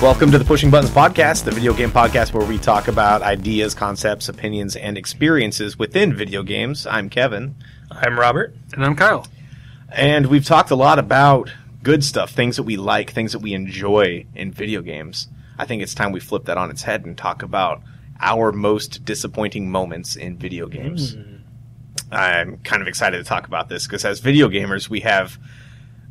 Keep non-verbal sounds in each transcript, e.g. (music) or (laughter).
Welcome to the Pushing Buttons podcast, the video game podcast where we talk about ideas, concepts, opinions, and experiences within video games. I'm Kevin. I'm Robert. And I'm Kyle. And we've talked a lot about good stuff, things that we like, things that we enjoy in video games. I think it's time we flip that on its head and talk about our most disappointing moments in video games. Mm. I'm kind of excited to talk about this because as video gamers, we have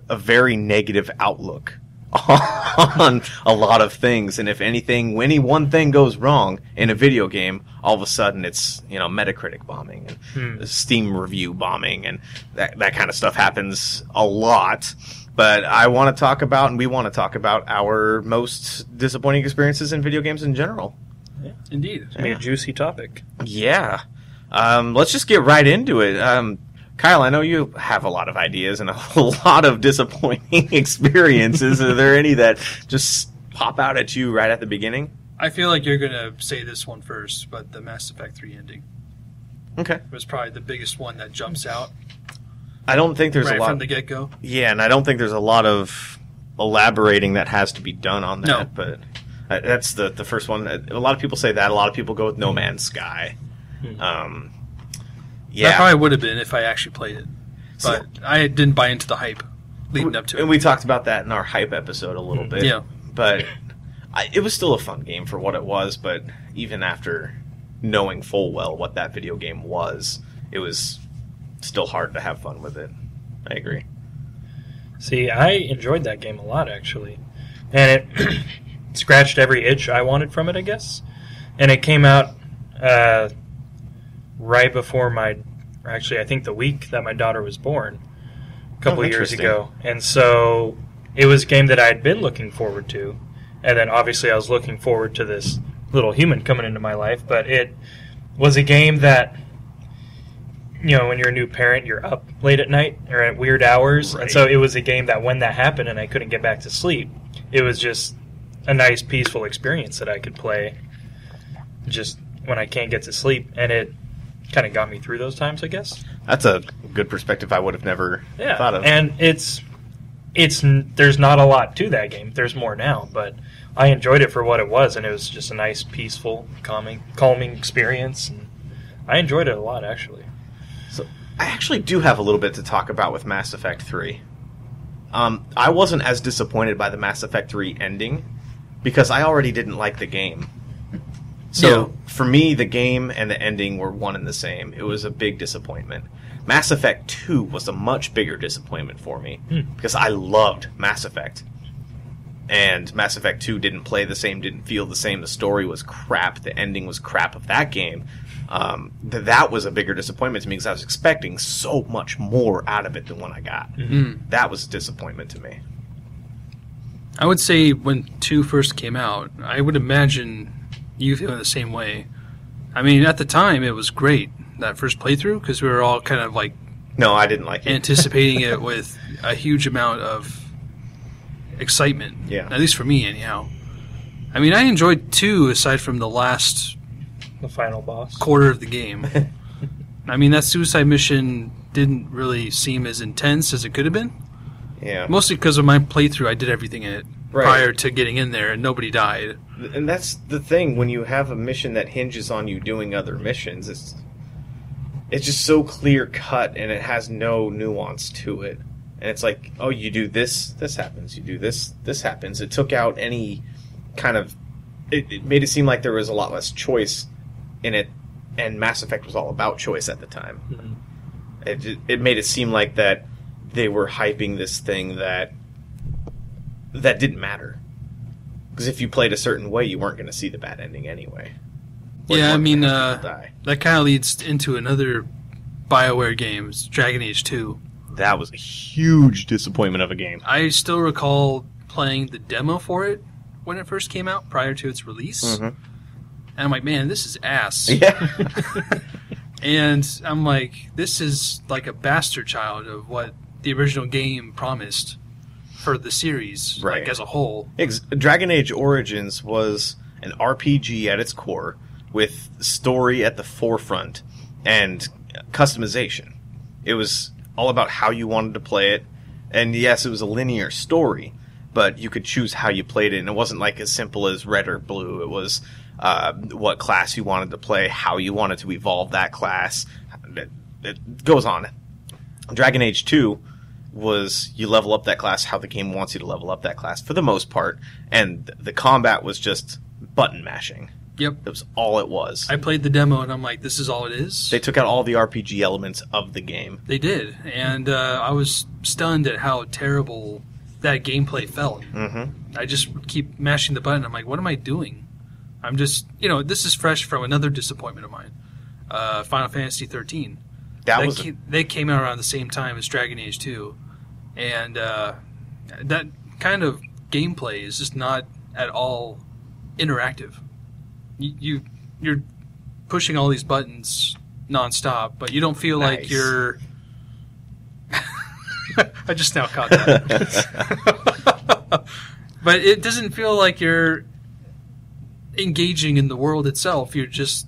a very negative outlook on a lot of things. And if anything, when any one thing goes wrong in a video game, all of a sudden it's, you know, Metacritic bombing and Steam review bombing and that, that kind of stuff happens a lot. But I want to talk about, and we want to talk about our most disappointing experiences in video games in general. Yeah, Indeed. It's be a juicy topic. Yeah. Um, let's just get right into it. Um, Kyle, I know you have a lot of ideas and a (laughs) lot of disappointing (laughs) experiences. Are there any that just pop out at you right at the beginning? I feel like you're going to say this one first, but the Mass Effect 3 ending Okay. was probably the biggest one that jumps out I don't think there's right a lot. from the get go. yeah, and I don't think there's a lot of elaborating that has to be done on that. No. But uh, that's the the first one. A lot of people say that. A lot of people go with No Man's Sky. Um, That yeah. probably would have been if I actually played it. See- But I didn't buy into the hype leading up to it. And we talked about that in our hype episode a little bit. Yeah. But I, it was still a fun game for what it was. But even after knowing full well what that video game was, it was still hard to have fun with it. I agree. See, I enjoyed that game a lot actually, and it (coughs) scratched every itch I wanted from it, I guess. And it came out uh, right before my, actually, I think the week that my daughter was born, a couple Oh, years ago. And so it was a game that I had been looking forward to, and then obviously I was looking forward to this little human coming into my life. But it was a game that you know, when you're a new parent, you're up late at night or at weird hours. Right. And so it was a game that when that happened and I couldn't get back to sleep, it was just a nice, peaceful experience that I could play just when I can't get to sleep. And it kind of got me through those times, I guess. That's a good perspective I would have never Yeah. thought of. And it's, it's, there's not a lot to that game. There's more now, but I enjoyed it for what it was. And it was just a nice, peaceful, calming, calming experience. And I enjoyed it a lot, actually. So I actually do have a little bit to talk about with Mass Effect 3. Um, I wasn't as disappointed by the Mass Effect 3 ending because I already didn't like the game. So Yeah. for me, the game and the ending were one and the same. It was a big disappointment. Mass Effect 2 was a much bigger disappointment for me hmm. because I loved Mass Effect. And Mass Effect 2 didn't play the same, didn't feel the same. The story was crap. The ending was crap of that game. Um, th- that was a bigger disappointment to me because I was expecting so much more out of it than what I got. Mm-hmm. Hmm. That was a disappointment to me. I would say when 2 first came out, I would imagine you feeling the same way. I mean, at the time, it was great, that first playthrough, because we were all kind of like No, I didn't like it. anticipating it (laughs) with a huge amount of excitement. Yeah. At least for me, anyhow. I mean, I enjoyed two aside from the last The final boss. quarter of the game. (laughs) I mean, that suicide mission didn't really seem as intense as it could have been. yeah. Mostly because of my playthrough, I did everything in it Right. prior to getting in there, and nobody died. and that's the thing when you have a mission that hinges on you doing other missions it's it's just so clear cut and it has no nuance to it and it's like oh you do this this happens you do this this happens it took out any kind of it, it made it seem like there was a lot less choice in it and mass effect was all about choice at the time mm-hmm. it, it made it seem like that they were hyping this thing that that didn't matter because if you played a certain way, you weren't going to see the bad ending anyway. Or yeah, I mean, uh, that kind of leads into another BioWare games, Dragon Age 2. that was a huge disappointment of a game. I still recall playing the demo for it when it first came out, prior to its release. Mhm. And I'm like, man, this is ass. (laughs) Yeah, (laughs) And I'm like, this is like a bastard child of what the original game promised for the series, Right. like as a whole. Ex- Dragon Age Origins was an RPG at its core, with story at the forefront and customization. It was all about how you wanted to play it, and yes, it was a linear story, but you could choose how you played it, and it wasn't like as simple as red or blue. It was uh, what class you wanted to play, how you wanted to evolve that class. It, it goes on. Dragon Age 2 was you level up that class how the game wants you to level up that class for the most part, and the combat was just button mashing. Yep. That was all it was. I played the demo and I'm like, this is all it is. they took out all the RPG elements of the game. They did, and uh, I was stunned at how terrible that gameplay felt. Mm-hmm. I just keep mashing the button. I'm like, what am I doing? I'm just, you know, this is fresh from another disappointment of mine, uh, Final Fantasy 13. That That was came, they came out around the same time as Dragon Age 2, and uh, that kind of gameplay is just not at all interactive. You, you you're pushing all these buttons nonstop, but you don't feel like you're. (laughs) I just now caught that. (laughs) but it doesn't feel like you're engaging in the world itself. You're just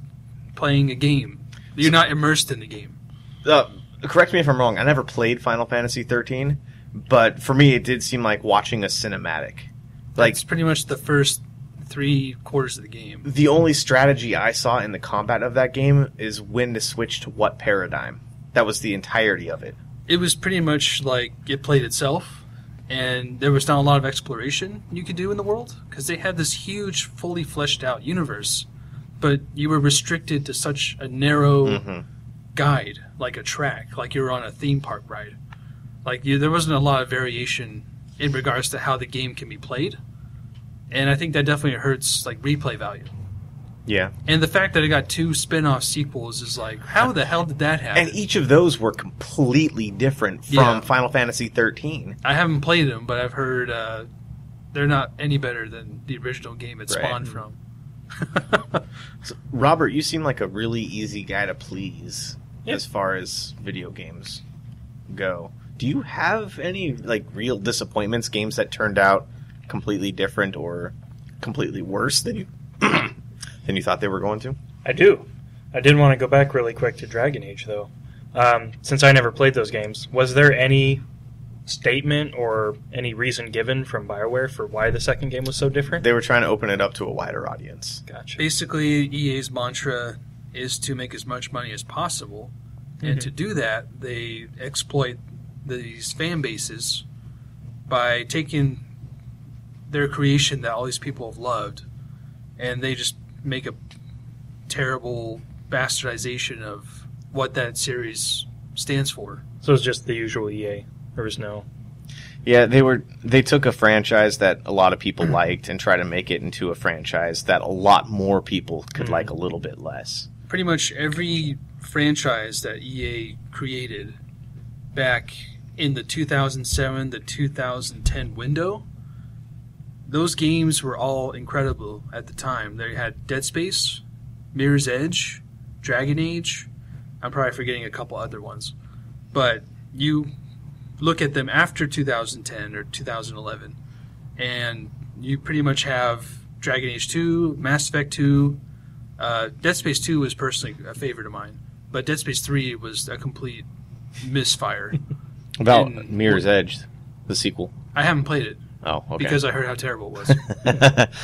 playing a game. You're not immersed in the game. Uh, correct me if I'm wrong. I never played Final Fantasy 13, but for me, it did seem like watching a cinematic. Like It's pretty much the first three quarters of the game. the only strategy I saw in the combat of that game is when to switch to what paradigm. That was the entirety of it. It was pretty much like it played itself, and there was not a lot of exploration you could do in the world because they had this huge, fully fleshed out universe, but you were restricted to such a narrow Mhm. Guide, like a track, like you were on a theme park ride. Like you, there wasn't a lot of variation in regards to how the game can be played, and I think that definitely hurts like replay value. Yeah, And the fact that it got two spin-off sequels is like, how the hell did that happen? and each of those were completely different from Yeah. Final Fantasy 13. I haven't played them, but I've heard uh, they're not any better than the original game it Right. spawned from. (laughs) So, Robert, you seem like a really easy guy to please Yeah. as far as video games go. Do you have any like real disappointments? Games that turned out completely different or completely worse than you (clears throat) than you thought they were going to? I do. I did want to go back really quick to Dragon Age, though. Um, since I never played those games, was there any statement or any reason given from BioWare for why the second game was so different? They were trying to open it up to a wider audience. Gotcha. Basically, EA's mantra is to make as much money as possible, and Mhm. to do that, they exploit these fan bases by taking their creation that all these people have loved, and they just make a terrible bastardization of what that series stands for. So it's just the usual EA. There was no. Yeah, they were they took a franchise that a lot of people liked and tried to make it into a franchise that a lot more people could Mhm. like a little bit less. Pretty much every franchise that EA created back in the 2007 to 2010 window, those games were all incredible at the time. They had Dead Space, Mirror's Edge, Dragon Age. I'm probably forgetting a couple other ones. But you look at them after 2010 or 2011, and you pretty much have Dragon Age 2, Mass Effect 2, uh, Dead Space 2 was personally a favorite of mine, but Dead Space 3 was a complete misfire. (laughs) About In- Mirror's Edge, the sequel. I haven't played it Oh, okay. because I heard how terrible it was. (laughs)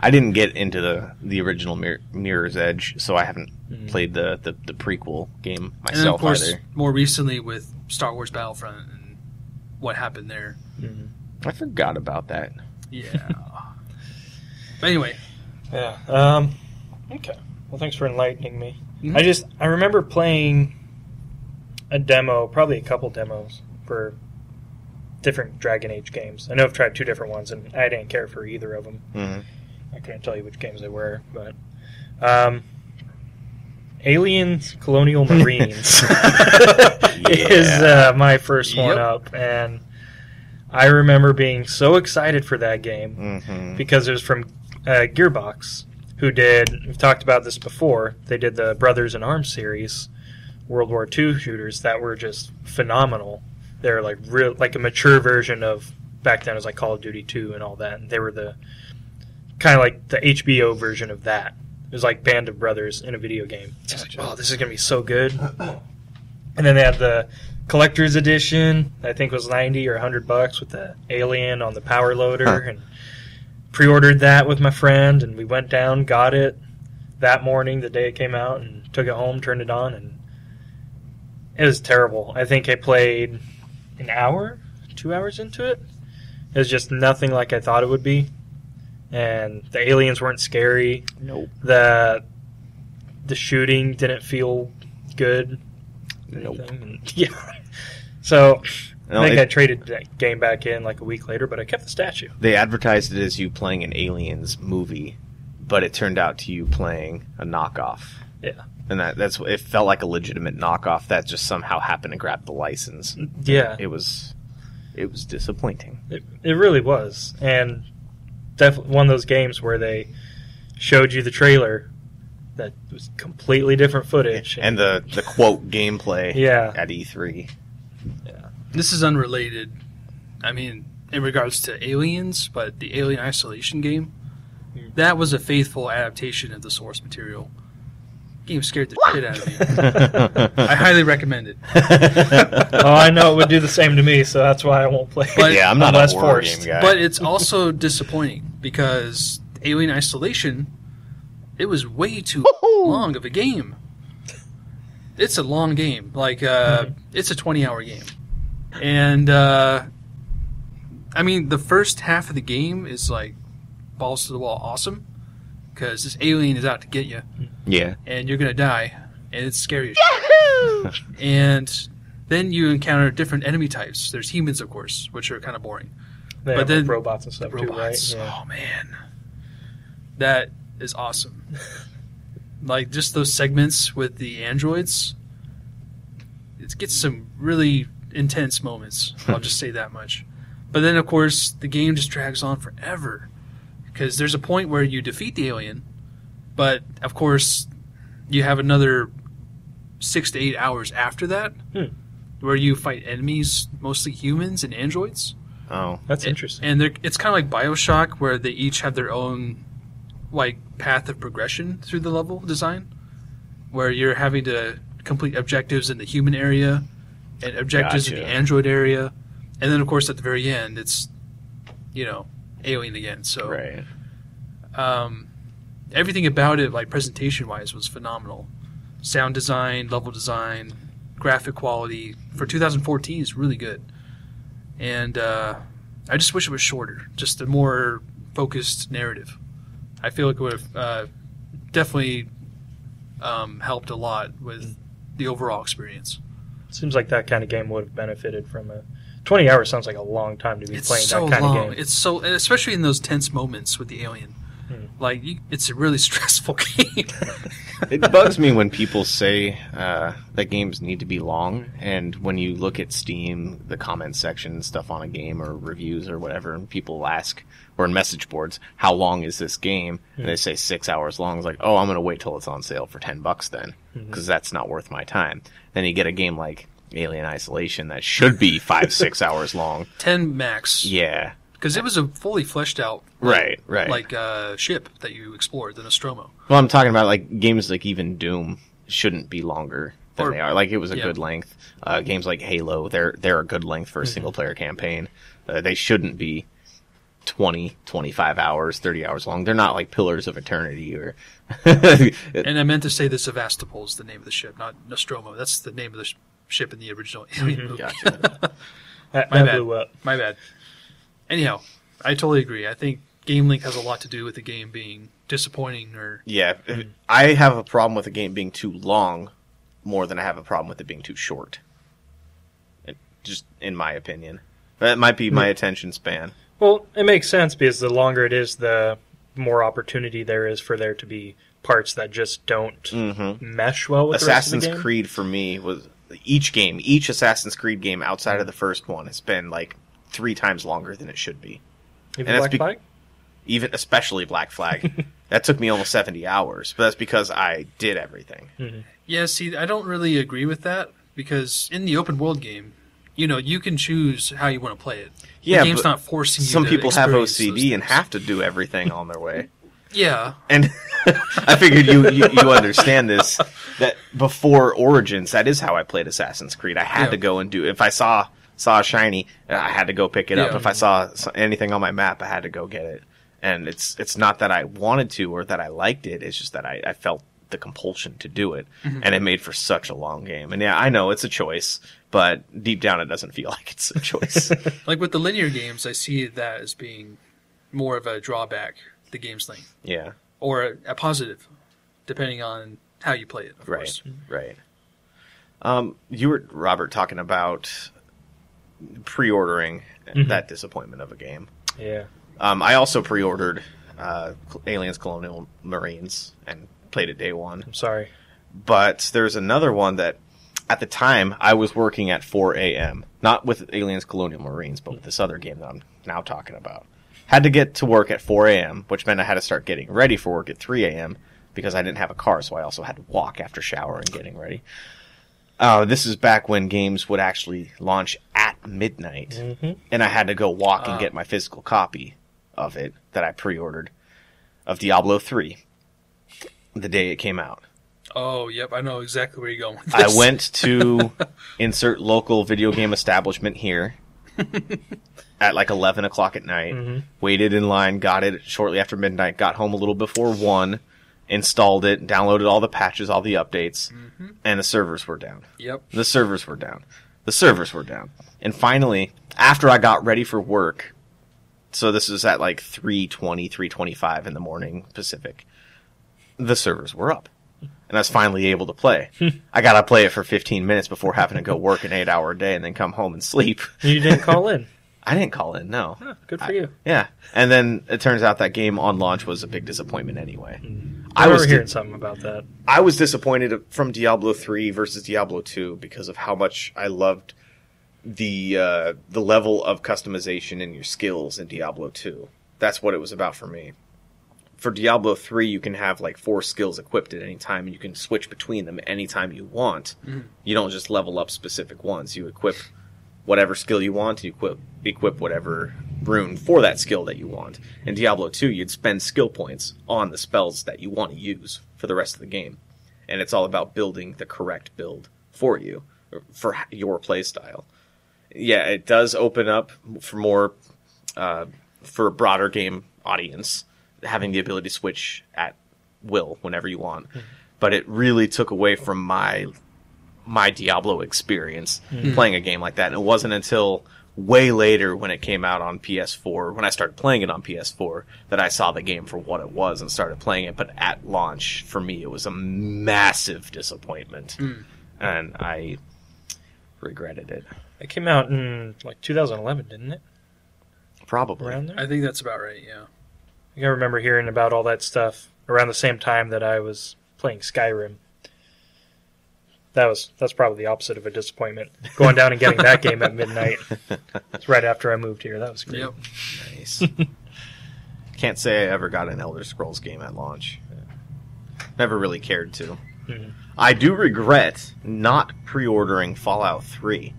I didn't get into the the original Mir- Mirror's Edge, so I haven't Mhm. played the, the, the prequel game and of myself course, either. more recently with Star Wars Battlefront and what happened there. Mhm. I forgot about that. Yeah. (laughs) but anyway, Yeah. Um, okay. Well, thanks for enlightening me. Mhm. I just I remember playing a demo, probably a couple demos for different Dragon Age games. I know I've tried two different ones, and I didn't care for either of them. Mhm. I couldn't tell you which games they were, but um, Aliens Colonial (laughs) Marines (laughs) is uh, my first one up, and I remember being so excited for that game Mhm. because it was from uh, Gearbox, who did. We've talked about this before. They did the Brothers in Arms series, World War II shooters that were just phenomenal. They're like real, like a mature version of back then it was like Call of Duty 2 and all that. And they were the kind of like the HBO version of that. It was like Band of Brothers in a video game. Like, oh, this is gonna be so good. And then they had the collector's edition. I think was ninety or hundred bucks with the alien on the power loader, Huh. and pre-ordered that with my friend, and we went down, got it that morning, the day it came out, and took it home, turned it on, and it was terrible. I think I played an hour, two hours into it. It was just nothing like I thought it would be, and the aliens weren't scary. Nope. The the shooting didn't feel good. Nope. anything, (laughs) yeah. So No, I think it- I traded that game back in like a week later, but I kept the statue. they advertised it as you playing an Aliens movie, but it turned out to you playing a knockoff. Yeah. And that that's it felt like a legitimate knockoff that just somehow happened to grab the license. Yeah. It was it was disappointing. It, it really was, and definitely one of those games where they showed you the trailer that was completely different footage. And the the quote gameplay yeah, at E E3. This is unrelated. I mean, in regards to aliens, but the Alien Isolation game, Hmm. that was a faithful adaptation of the source material. Game scared the shit out of me. (laughs) I highly recommend it. (laughs) oh, I know it would do the same to me, so that's why I won't play. But- yeah, I'm not unless a horror forced. game guy. But it's also disappointing because Alien Isolation, it was way too long of a game. It's a long game. Like, uh, it's a 20 hour game. And, uh, I mean, the first half of the game is like balls to the wall awesome because this alien is out to get you yeah. and you're going to die and it's scary as shit. (laughs) and then you encounter different enemy types. There's humans, of course, which are kind of boring They but have, then like, robots and stuff robots. too, right? Yeah. Oh man, that is awesome. (laughs) like just those segments with the androids, it gets some really intense moments. I'll just say that much. But then, of course, the game just drags on forever because there's a point where you defeat the alien, but of course, you have another six to eight hours after that. Hmm. Where you fight enemies, mostly humans and androids. Oh. That's And- interesting. And they're, it's kind of like Bioshock, where they each have their own like path of progression through the level design, where you're having to complete objectives in the human area and objectives in the android area, and then of course at the very end it's you know alien again. So Right. um, everything about it, like presentation wise, was phenomenal. Sound design, level design, graphic quality for 2014 is really good. And uh, I just wish it was shorter, just a more focused narrative. I feel like it would have uh, definitely um, helped a lot with the overall experience. Seems like that kind of game would have benefited from a. Twenty hours sounds like a long time to be It's playing so that kind long. of game. It's so, especially in those tense moments with the alien. Hmm. Like you, it's a really (laughs) stressful game. (laughs) it bugs me when people say uh, that games need to be long, and when you look at Steam, the comment section and stuff on a game or reviews or whatever, and people ask, or in message boards, how long is this game? And they say six hours long. It's like, oh, I'm going to wait till it's on sale for 10 bucks then, because that's not worth my time. Then you get a game like Alien Isolation that should be five, six (laughs) hours long. Ten max. Yeah. because it was a fully fleshed out Right, right. like uh, ship that you explored, the Nostromo. Well, I'm talking about like games like even Doom shouldn't be longer than Or- they are. Like it was a yeah. good length. Uh, games like Halo, they're they're a good length for a single player campaign. Uh, they shouldn't be 20, 25 hours, 30 hours long. They're not like Pillars of Eternity or. (laughs) And I meant to say the Sevastopol is the name of the ship, not Nostromo. That's the name of the sh- ship in the original Alien movie. Gotcha. (laughs) (laughs) that My that bad. blew up. My bad. Anyhow, I totally agree. I think Game Link has a lot to do with the game being disappointing or yeah, I have a problem with a game being too long more than I have a problem with it being too short. It, just in my opinion, that might be my attention span. Well, it makes sense because the longer it is, the more opportunity there is for there to be parts that just don't Mm-hmm. mesh well with Assassin's the rest of the game. Creed for me was each game, each Assassin's Creed game outside of the first one has been like three times longer than it should be. Even and that's Black be- Flag? Even especially Black Flag, (laughs) that took me almost seventy hours, but that's because I did everything. Mm-hmm. Yeah, see, I don't really agree with that because in the open world game, you know, you can choose how you want to play it. Yeah, the game's not forcing you. Some to people have OCD and have to do everything on their way. (laughs) Yeah. And (laughs) I figured you, you you understand this that before Origins, that is how I played Assassin's Creed. I had Yeah. to go and do if I saw saw a shiny, I had to go pick it up. If I saw anything on my map, I had to go get it. And it's it's not that I wanted to or that I liked it. It's just that I, I felt the compulsion to do it, and it made for such a long game. And yeah, I know it's a choice, but deep down, it doesn't feel (laughs) like it's a choice. (laughs) Like with the linear games, I see that as being more of a drawback, the game's length, yeah, or a, a positive, depending on how you play it, of right, course. right. Um, you were Robert talking about pre-ordering Mhm. that disappointment of a game. Yeah. Um, I also pre-ordered uh, Aliens Colonial Marines and played it day one. I'm sorry. But there's another one that at the time I was working at 4 a.m. Not with Aliens Colonial Marines, but with this other game that I'm now talking about. Had to get to work at 4 a.m., which meant I had to start getting ready for work at 3 a.m. because I didn't have a car, so I also had to walk after shower and getting ready. Uh, this is back when games would actually launch at midnight Mm-hmm. and I had to go walk and get my physical copy of it that I pre-ordered of Diablo 3 the day it came out. Oh, yep, I know exactly where you're going. I went to (laughs) insert local video game establishment here (laughs) at like 11 o'clock at night, Mhm. waited in line, got it shortly after midnight, got home a little before 1, installed it, downloaded all the patches, all the updates, and the servers were down. Yep. The servers were down. The servers were down. And finally, after I got ready for work, so this was at like 3:20, 3:25 in the morning Pacific. The servers were up. And I was finally able to play. (laughs) I got to play it for 15 minutes before having to go work an 8-hour day and then come home and sleep. You didn't call in. (laughs) I didn't call in, no. Huh, good for I- you. Yeah. And then it turns out that game on launch was a big disappointment anyway. Mm. I, I was di- hearing something about that. I was disappointed from Diablo three versus Diablo two because of how much I loved the uh, the level of customization in your skills in Diablo two. That's what it was about for me. For Diablo three, you can have like four skills equipped at any time, and you can switch between them anytime you want. You don't just level up specific ones. You equip whatever skill you want. You equip equip whatever rune for that skill that you want. In Diablo 2, you'd spend skill points on the spells that you want to use for the rest of the game. And it's all about building the correct build for you, for your playstyle. Yeah, it does open up for more, uh, for a broader game audience, having the ability to switch at will whenever you want. Hmm. But it really took away from my my Diablo experience hmm. playing a game like that. And it wasn't until way later when it came out on PS4, when I started playing it on PS4, that I saw the game for what it was and started playing it. But at launch, for me, it was a massive disappointment. Hmm. And I regretted it. It came out in like 2011, didn't it? Probably. Around there. I think that's about right. Yeah. I think I remember hearing about all that stuff around the same time that I was playing Skyrim. That was that's probably the opposite of a disappointment. Going down and getting that game at midnight. It's right after I moved here. That was great. Yep. Nice. Can't say I ever got an Elder Scrolls game at launch. Never really cared to. Mhm. I do regret not pre-ordering Fallout 3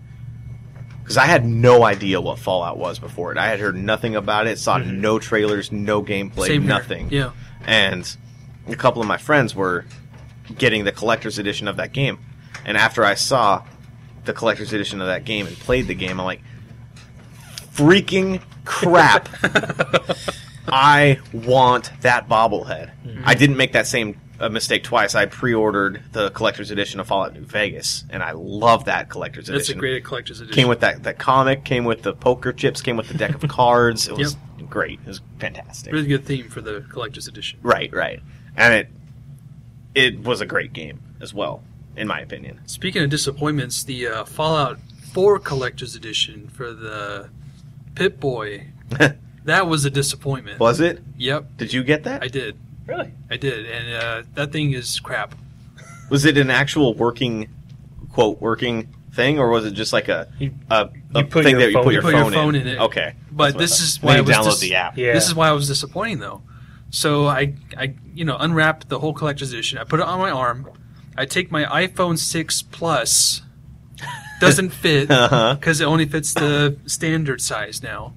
because I had no idea what Fallout was before it. I had heard nothing about it, saw Mhm. no trailers, no gameplay, Same here. nothing. Yeah. And a couple of my friends were getting the collector's edition of that game. And after I saw the collector's edition of that game and played the game, I'm like, freaking crap. (laughs) I want that bobblehead. I didn't make that same uh, mistake twice. I pre-ordered the collector's edition of Fallout New Vegas, and I love that collector's That's edition. It's a great collector's edition. Came with that, that comic, came with the poker chips, came with the deck of (laughs) cards. It was great. It was fantastic. really good theme for the collector's edition. Right, right. And it it was a great game as well, in my opinion. Speaking of disappointments, the uh, Fallout 4 collector's edition for the Pip Boy, (laughs) that was a disappointment. was it? Yep, Did you get that? I did. Really? I did, and uh, that thing is crap. was it an actual working quote working thing, or was it just like a You- a, a you put thing your that you phone- put you your put your phone, phone in? in it. Okay, But this is why I was download dis- the app. Yeah. This is why I was disappointing though. So I, I, you know, unwrapped the whole collector's edition. I put it on my arm. I take my iPhone 6 Plus. Doesn't (laughs) fit because Uh-huh. it only fits the standard size now.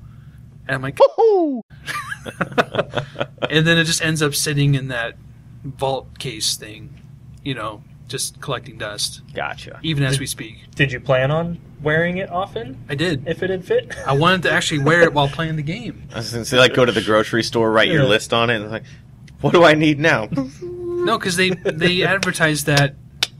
And I'm like, (laughs) (laughs) and then it just ends up sitting in that vault case thing, you know, just collecting dust, Gotcha. even as we speak. Did you plan on wearing it often I did. if it had fit? I wanted to actually wear it while playing the game. I was gonna say, like, go to the grocery store, write your Yeah. list on it, and like, what do I need now? No, because they they (laughs) advertised that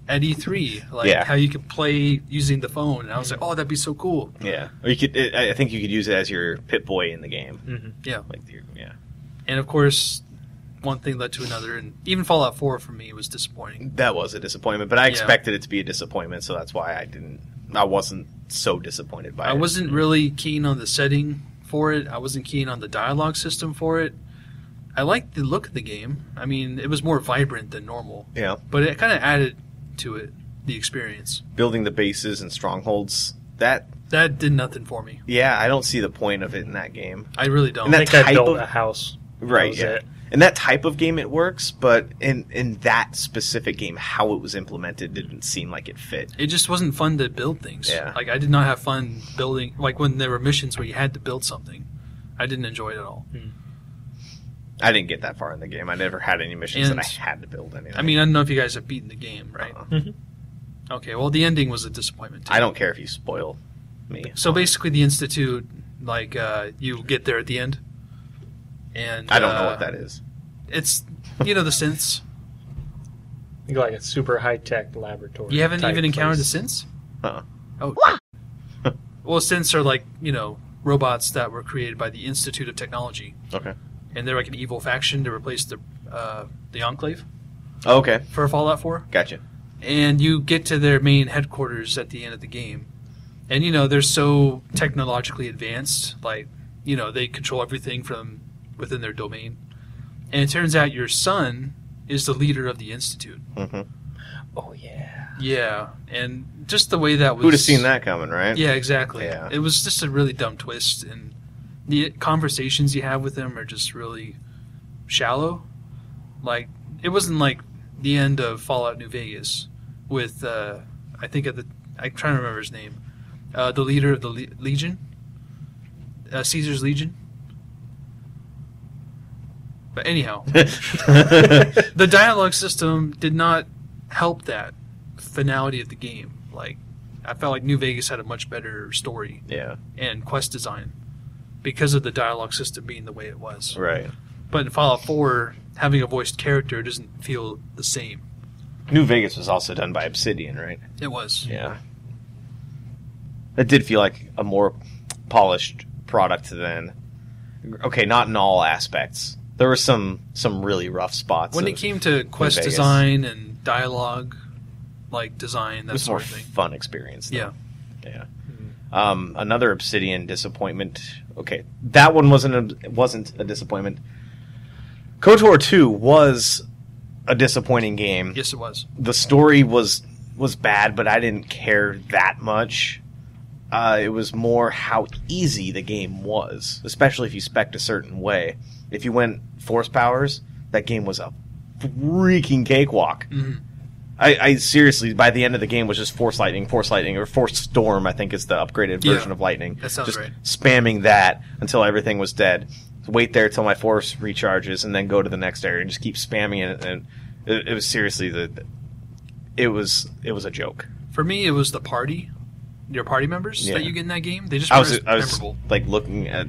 at E3, like Yeah. how you could play using the phone, and I was like, oh, that'd be so cool. yeah, or you could. I I think you could use it as your Pip Boy in the game. hmm Yeah, Like, your, yeah, and of course, one thing led to another, and even Fallout 4 for me was disappointing. that was a disappointment. But I Yeah. expected it to be a disappointment, so that's why I didn't. I wasn't so disappointed by I it. I wasn't really keen on the setting for it. I wasn't keen on the dialogue system for it. I liked the look of the game. I mean, it was more vibrant than normal, Yeah, but it kind of added to it the experience. building the bases and strongholds. That That did nothing for me. yeah, I don't see the point of it in that game. I really don't. And I that think I type built of- a house. That Right. was Yeah. it. In that type of game, it works, but in in that specific game, how it was implemented didn't seem like it fit. it just wasn't fun to build things. Yeah. Like I did not have fun building. Like when there were missions where you had to build something, I didn't enjoy it at all. Hmm. I didn't get that far in the game. I never had any missions And- that I had to build anything. I mean, I don't know if you guys have beaten the game, right? Uh-uh. Okay. Well, the ending was a disappointment. Too. I don't care if you spoil me. So basically, the institute, like uh, you get there at the end, and I don't know uh, what that is. It's you know the synths. You got like a super high tech laboratory. You haven't type even encountered place. the synths. Uh-uh. Oh. well, synths are like you know robots that were created by the Institute of Technology, Okay. And they're like an evil faction to replace the uh, the Enclave Oh, okay. for Fallout 4. Gotcha. and you get to their main headquarters at the end of the game and you know they're so technologically advanced like you know they control everything from within their domain and it turns out your son is the leader of the institute Mm-hmm. Oh yeah. yeah and just the way that was Who'd have seen that coming, right? yeah exactly Yeah. it was just a really dumb twist and the conversations you have with him are just really shallow. Like it wasn't like the end of fallout new vegas with uh i think at the i'm trying to remember his name uh the leader of the Le- legion uh, caesar's legion. But anyhow (laughs) the dialogue system did not help that finality of the game. Like i felt like new vegas had a much better story yeah. and quest design because of the dialogue system being the way it was. Right. But in Fallout 4, having a voiced character doesn't feel the same. New Vegas was also done by Obsidian, right? It was. Yeah. It did feel like a more polished product than. Okay, not in all aspects. There were some some really rough spots. When it came to quest Vegas. design and dialogue, like design, that sort of thing. fun experience. though. Yeah. Yeah. Um, another Obsidian disappointment. Okay, that one wasn't a, wasn't a disappointment. KOTOR two was a disappointing game. Yes, it was. The story was was bad, but I didn't care that much. Uh, it was more how easy the game was, especially if you spec a certain way. If you went force powers, that game was a freaking cakewalk. Mhm. I, I seriously, by the end of the game, was just Force Lightning, Force Lightning, or Force Storm. I think is the upgraded Yeah, version of Lightning. that sounds just right. Spamming that until everything was dead. Wait there till my Force recharges, and then go to the next area and just keep spamming it. And it, it was seriously the, it was it was a joke. For me, it was the party, your party members Yeah. that you get in that game. They just I was I was like looking at,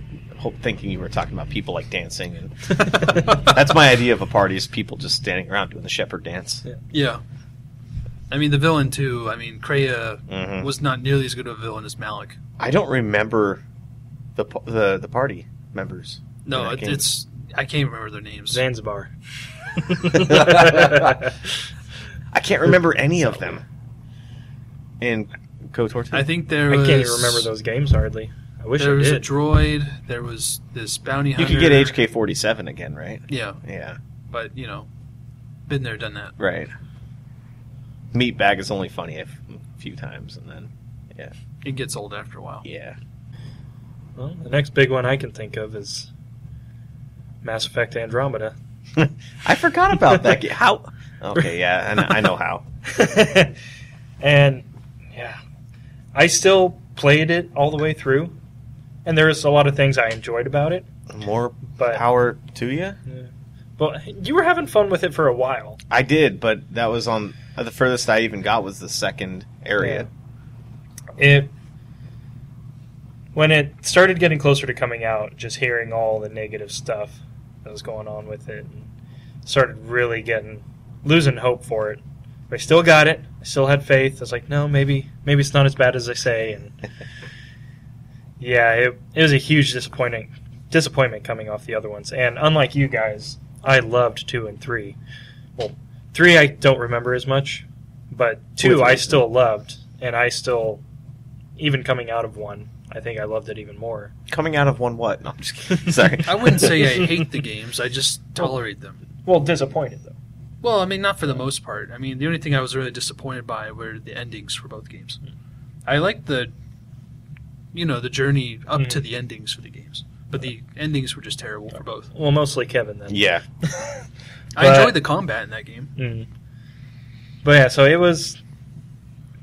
thinking you were talking about people like dancing, and (laughs) (laughs) that's my idea of a party is people just standing around doing the shepherd dance. Yeah. I mean, the villain, too. I mean, Kreia Mhm. was not nearly as good of a villain as Malak. I don't remember the the the party members. No, it, it's. I can't remember their names. Zanzibar. (laughs) I can't remember any of them. In KOTOR 2. I think there I can't even remember those games hardly. I wish There I was a droid. There was this bounty hunter. you could get HK 47 again, right? Yeah, Yeah, but you know, been there, done that. right. Meatbag is only funny a f- few times, and then, yeah. It gets old after a while. Yeah. well, the next big one I can think of is Mass Effect Andromeda. (laughs) I forgot about that game. How? Okay, yeah, I know, I know how. (laughs) and yeah, I still played it all the way through. and there was a lot of things I enjoyed about it. More But power to you. but you were having fun with it for a while. I did, but that was on Uh, the furthest I even got was the second area. It when it started getting closer to coming out, just hearing all the negative stuff that was going on with it, and started really getting losing hope for it. But I still got it. I still had faith. I was like, no, maybe maybe it's not as bad as they say. And (laughs) yeah, it, it was a huge disappointing disappointment coming off the other ones. And unlike you guys, I loved two and three. Well, three I don't remember as much, but two I still loved, and I still, even coming out of one, I think I loved it even more. Coming out of one what? No, I'm just kidding. (laughs) Sorry. I wouldn't say I (laughs) hate the games. I just tolerate them. Well, disappointed though. Well, I mean, not for the most part. I mean, the only thing I was really disappointed by were the endings for both games. I liked the, you know, the journey up Mhm. to the endings for the games, but the endings were just terrible for both. Well, mostly Kevin then. yeah. (laughs) I enjoyed the combat in that game. Mm. But yeah, so it was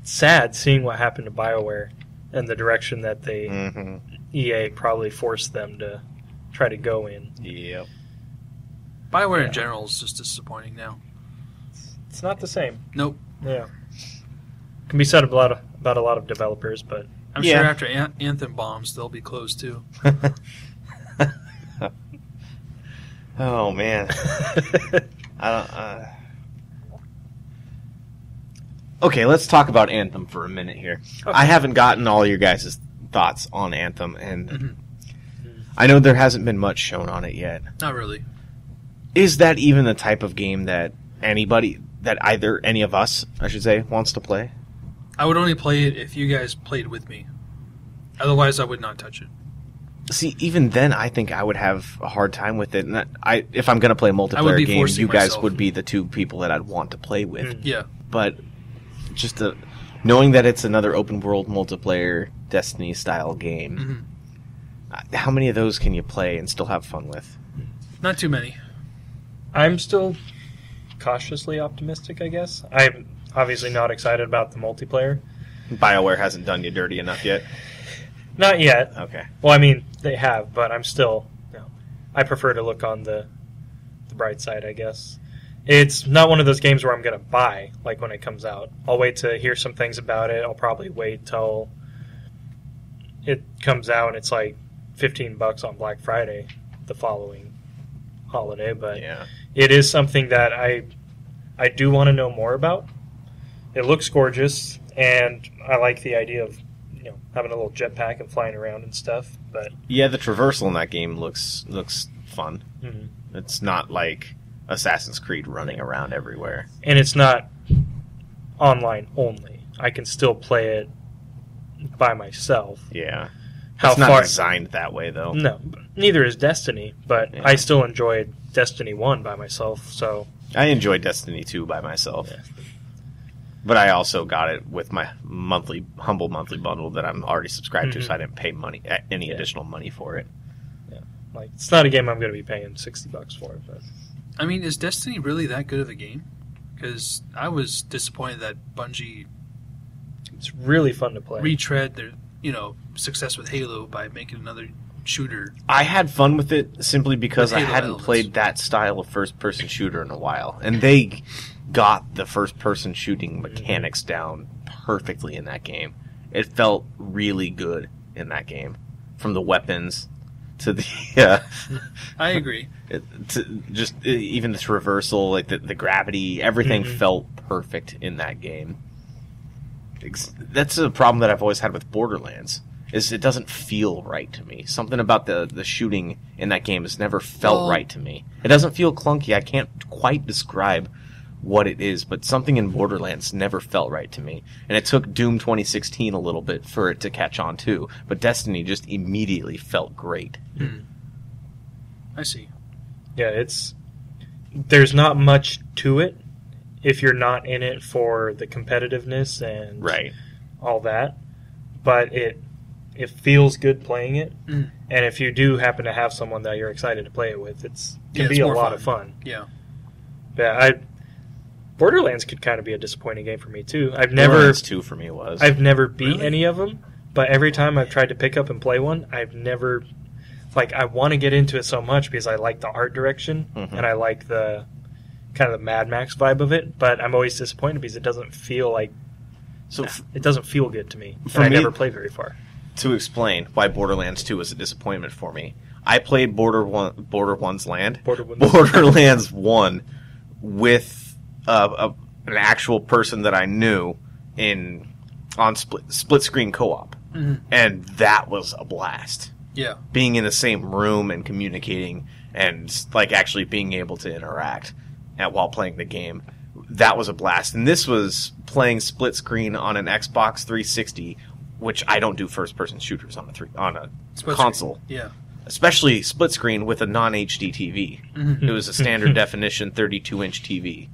sad seeing what happened to Bioware and the direction that they hmm EA probably forced them to try to go in. Yep. Bioware Yeah. in general is just disappointing now. It's not the same. Nope. Yeah, can be said about a lot of, about a lot of developers, but I'm Yeah. sure after An- Anthem bombs, they'll be closed too. (laughs) oh man. (laughs) I don't. Uh... Okay, let's talk about Anthem for a minute here. Okay. I haven't gotten all your guys' thoughts on Anthem, and Mhm. I know there hasn't been much shown on it yet. Not really. Is that even the type of game that anybody, that either any of us, I should say, wants to play? I would only play it if you guys played with me. Otherwise, I would not touch it. See, even then, I think I would have a hard time with it. And that, I, if I'm going to play a I would multiplayer be game, you guys myself. would be the two people that I'd want to play with. Mm. Yeah. But just the, knowing that it's another open world multiplayer Destiny style game, hmm uh, how many of those can you play and still have fun with? Not too many. I'm still cautiously optimistic. I guess I'm obviously not excited about the multiplayer. Bioware hasn't done you dirty enough yet. Not yet. Okay. Well, I mean they have, but I'm still. You know, I prefer to look on the the bright side. I guess it's not one of those games where I'm gonna buy like when it comes out. I'll wait to hear some things about it. I'll probably wait till it comes out and it's like 15 bucks on Black Friday the following holiday. But Yeah. it is something that I I do want to know more about. It looks gorgeous, and I like the idea of you know having a little jetpack and flying around and stuff. But Yeah, the traversal in that game looks looks fun. mhm. It's not like Assassin's Creed running around everywhere. and it's not online only. I can still play it by myself. Yeah. How it's not far? designed that way though. No, neither is Destiny, but Yeah. I still enjoyed Destiny One by myself. So I enjoy Destiny 2 by myself. Yeah. But I also got it with my monthly humble monthly bundle that I'm already subscribed to, Mhm. so I didn't pay money any Yeah. additional money for it. like it's not a game I'm going to be paying sixty bucks for. But I mean, is Destiny really that good of a game? Because I was disappointed that Bungie it's really fun to play. retread their, you know, success with Halo by making another shooter. I had fun with it simply because With I Halo hadn't elements. played that style of first person shooter in a while. And they got the first person shooting mechanics down perfectly in that game. It felt really good in that game. From the weapons to the (laughs) uh, I agree. (laughs) to just even this reversal, like the, the gravity, everything Mhm. felt perfect in that game. That's a problem that I've always had with Borderlands. Is it doesn't feel right to me. Something about the the shooting in that game has never felt Well- right to me. It doesn't feel clunky. I can't quite describe what it is, but something in Borderlands never felt right to me. And it took Doom 2016 a little bit for it to catch on too. But Destiny just immediately felt great. Hmm. I see. Yeah, it's there's not much to it if you're not in it for the competitiveness and Right. all that. But it it feels good playing it, Mm. and if you do happen to have someone that you're excited to play it with, it's can Yeah, be it's a lot fun. of fun. Yeah. Yeah, I Borderlands could kind of be a disappointing game for me too. I've never Borderlands 2 for me was. I've never beat Really? any of them, but every time I've tried to pick up and play one, I've never like I want to get into it so much because I like the art direction Mhm. and I like the kind of the Mad Max vibe of it. But I'm always disappointed because it doesn't feel like So f- it doesn't feel good to me. For and I me- never play very far. to explain why Borderlands 2 was a disappointment for me, I played Border One, Border One's Land, Borderlands. Borderlands 1 with a, an actual person that I knew in on split split screen co-op, Mhm. and that was a blast. Yeah. Being in the same room and communicating and like actually being able to interact at, while playing the game. That was a blast. And this was playing split screen on an Xbox 360, which I don't do first person shooters on a three on a Split console screen. Yeah. especially split screen with a non HD TV. Mhm. It was a standard (laughs) definition 32 inch TV.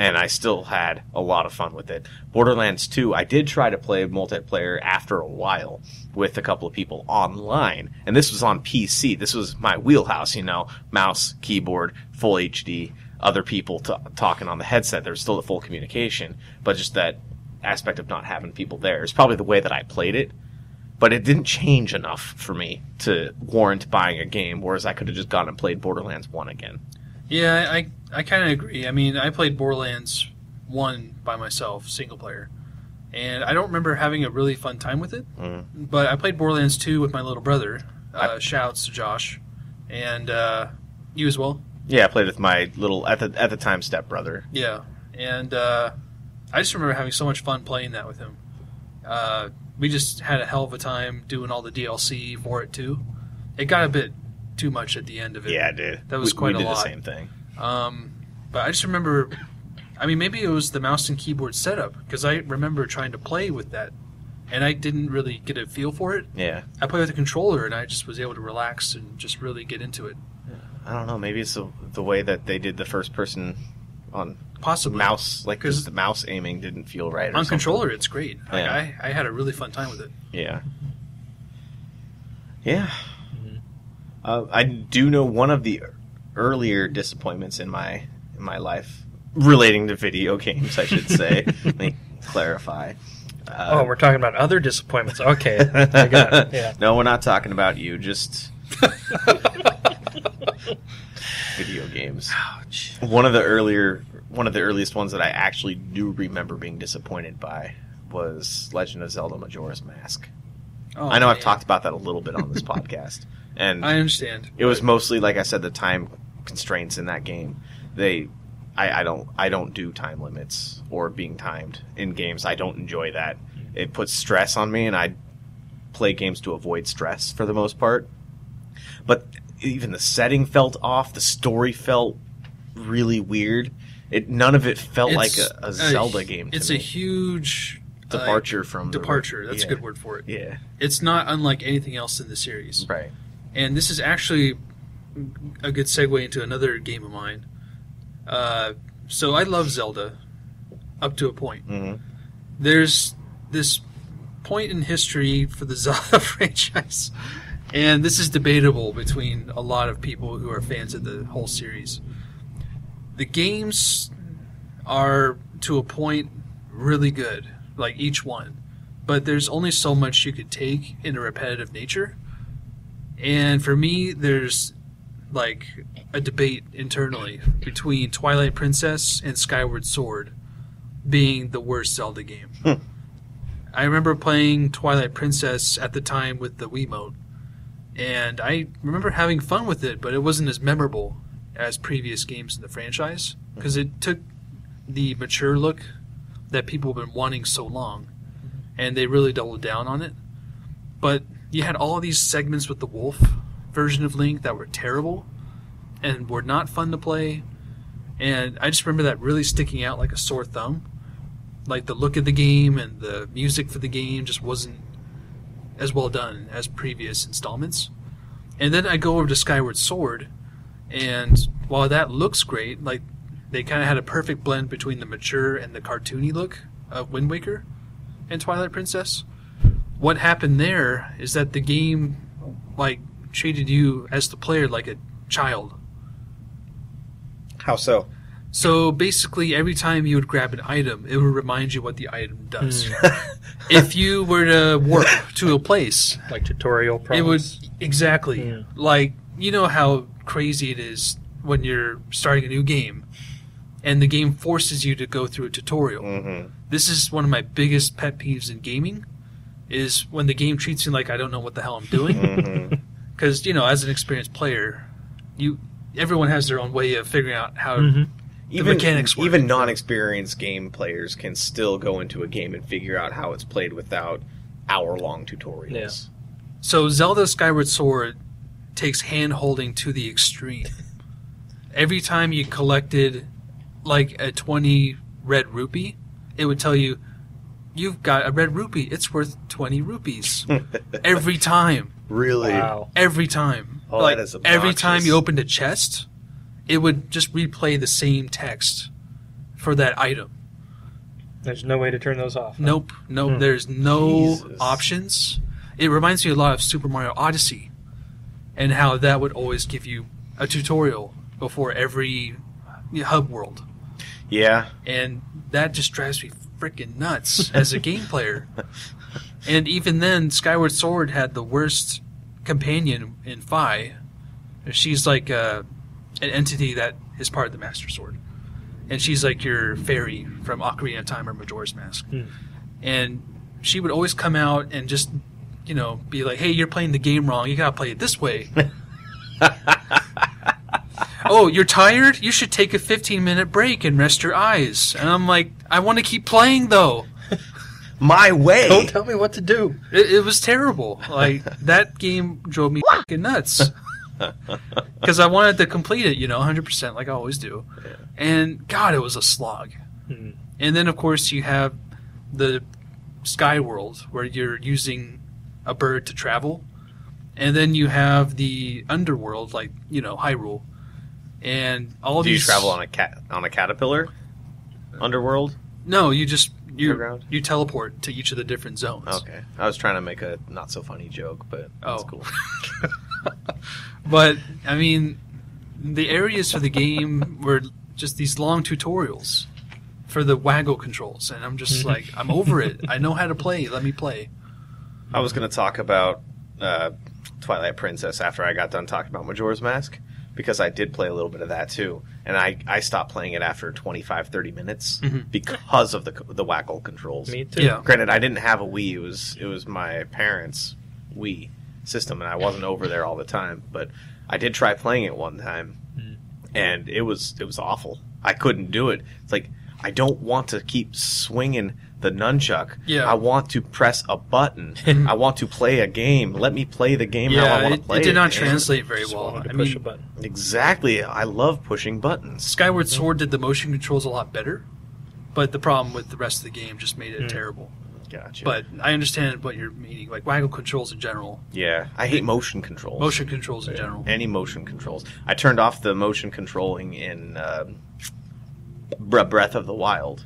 And I still had a lot of fun with it. Borderlands 2, I did try to play multiplayer after a while with a couple of people online. And this was on PC. This was my wheelhouse, you know, mouse, keyboard, full HD, other people t- talking on the headset. There's still the full communication, but just that aspect of not having people there is probably the way that I played it but it didn't change enough for me to warrant buying a game. Whereas I could have just gone and played Borderlands One again. Yeah, I I kind of agree. I mean, I played Borderlands one by myself, single player, and I don't remember having a really fun time with it. Mm. But I played Borderlands two with my little brother. Uh, I- shouts to Josh, and uh, you as well. Yeah, I played with my little at the at the time stepbrother. Yeah, and uh, I just remember having so much fun playing that with him. Uh, we just had a hell of a time doing all the DLC for it too. It got a bit too much at the end of it. Yeah, I did. That was we, quite we a did lot. the same thing. Um, but I just remember, I mean, maybe it was the mouse and keyboard setup because I remember trying to play with that, and I didn't really get a feel for it. Yeah, I played with a controller, and I just was able to relax and just really get into it. I don't know. Maybe it's the, the way that they did the first person on Possibly mouse, like because the mouse aiming didn't feel right. on something. controller, it's great. Like Yeah. I, I had a really fun time with it. Yeah. Yeah. Uh, I do know one of the earlier disappointments in my in my life relating to video games. I should say. (laughs) Let me clarify. Uh, oh, we're talking about other disappointments. Okay, I got it. (laughs) Yeah. No, we're not talking about you. Just (laughs) video games. Ouch. One of the earlier, one of the earliest ones that I actually do remember being disappointed by was Legend of Zelda: Majora's Mask. Oh, I know I've man. talked about that a little bit on this podcast, and I understand. it was mostly like I said, the time constraints in that game. They, I, I don't, I don't do time limits or being timed in games. I don't enjoy that. It puts stress on me, and I play games to avoid stress for the most part. But even the setting felt off. The story felt really weird. It none of it felt like It's a, a Zelda game. To It's me. a huge uh, departure from the- departure. That's yeah. a good word for it. Yeah, It's not unlike anything else in the series. right. And this is actually a good segue into another game of mine. Uh, so I love Zelda up to a point. hmm There's this point in history for the (laughs) Zelda franchise, and this is debatable between a lot of people who are fans of the whole series. The games are to a point really good, like each one, but there's only so much you could take in a repetitive nature. And for me, there's like a debate internally between Twilight Princess and Skyward Sword being the worst Zelda game. Hmm. I remember playing Twilight Princess at the time with the Wiimote, and I remember having fun with it, but it wasn't as memorable as previous games in the franchise because it took the mature look that people have been wanting so long, and they really doubled down on it. But you had all these segments with the wolf version of Link that were terrible and were not fun to play. And I just remember that really sticking out like a sore thumb. Like the look of the game and the music for the game just wasn't as well done as previous installments. And then I go over to Skyward Sword, and while that looks great, like they kind of had a perfect blend between the mature and the cartoony look of Wind Waker and Twilight Princess. What happened there is that the game like treated you as the player like a child. How so? So basically, every time you would grab an item, it would remind you what the item does. Hmm. (laughs) if you were to warp to a place, like tutorial it would exactly Yeah. like you know how crazy it is when you're starting a new game, and the game forces you to go through a tutorial. hmm This is one of my biggest pet peeves in gaming, is when the game treats you like I don't know what the hell I'm doing. (laughs) hmm Because you know, as an experienced player, you everyone has their own way of figuring out how. Mhm. even mechanics work. even non-experienced game players can still go into a game and figure out how it's played without hour-long tutorials. So Zelda Skyward Sword takes hand holding to the extreme. Every time you collected like a 20 red rupee, it would tell you you've got a red rupee. It's worth 20 rupees. (laughs) Every time. really? Wow. Every time. Oh, like that is every time you opened a chest, it would just replay the same text for that item. There's no way to turn those off. huh? Nope, nope. Hmm. There's no Jesus. options. It reminds me a lot of Super Mario Odyssey, and how that would always give you a tutorial before every hub world, Yeah. and that just drives me freaking nuts as a game player. (laughs) And even then, Skyward Sword had the worst companion in Fi. She's like uh, an entity that is part of the Master Sword, and she's like your fairy from Ocarina of Time or Majora's Mask. Hmm. And she would always come out and just, you know, be like, "Hey, you're playing the game wrong. You gotta play it this way." (laughs) oh, you're tired? You should take a 15 minute break and rest your eyes. And I'm like, I want to keep playing though. (laughs) My way. Don't tell me what to do. It, it was terrible. Like that game drove me fucking nuts. (laughs) Because I wanted to complete it, you know, 100% like I always do. Yeah. And God, it was a slog. Hmm. And then, of course, you have the Sky World where you're using a bird to travel. And then you have the underworld, like, you know, Hyrule. And all Do you travel on a cat on a caterpillar? Underworld? No, you just. You, Underground? you teleport to each of the different zones. Okay. I was trying to make a not so funny joke, but that's Oh. cool. (laughs) But I mean, the areas for the game were just these long tutorials for the waggle controls, and I'm just like, I'm over it. I know how to play. Let me play. I was going to talk about uh, Twilight Princess after I got done talking about Majora's Mask because I did play a little bit of that too, and I, I stopped playing it after 25, 30 minutes Mhm. because of the the waggle controls. Me too. Yeah. Granted, I didn't have a Wii; it was it was my parents' Wii system, and I wasn't over there all the time. But I did try playing it one time, Hmm. and it was it was awful. I couldn't do it. It's like I don't want to keep swinging the nunchuck. Yeah. I want to press a button. (laughs) I want to play a game. Let me play the game how I Yeah, want to it, play it did not man. translate very Just well. to I push mean, a button. Exactly. I love pushing buttons. Skyward Sword did the motion controls a lot better, but the problem with the rest of the game just made it Mm. terrible. Gotcha. But I understand what you're meaning, like waggle controls in general, yeah, I hate motion controls. motion controls in general. any motion controls. I turned off the motion controlling in um, Bre- Breath of the Wild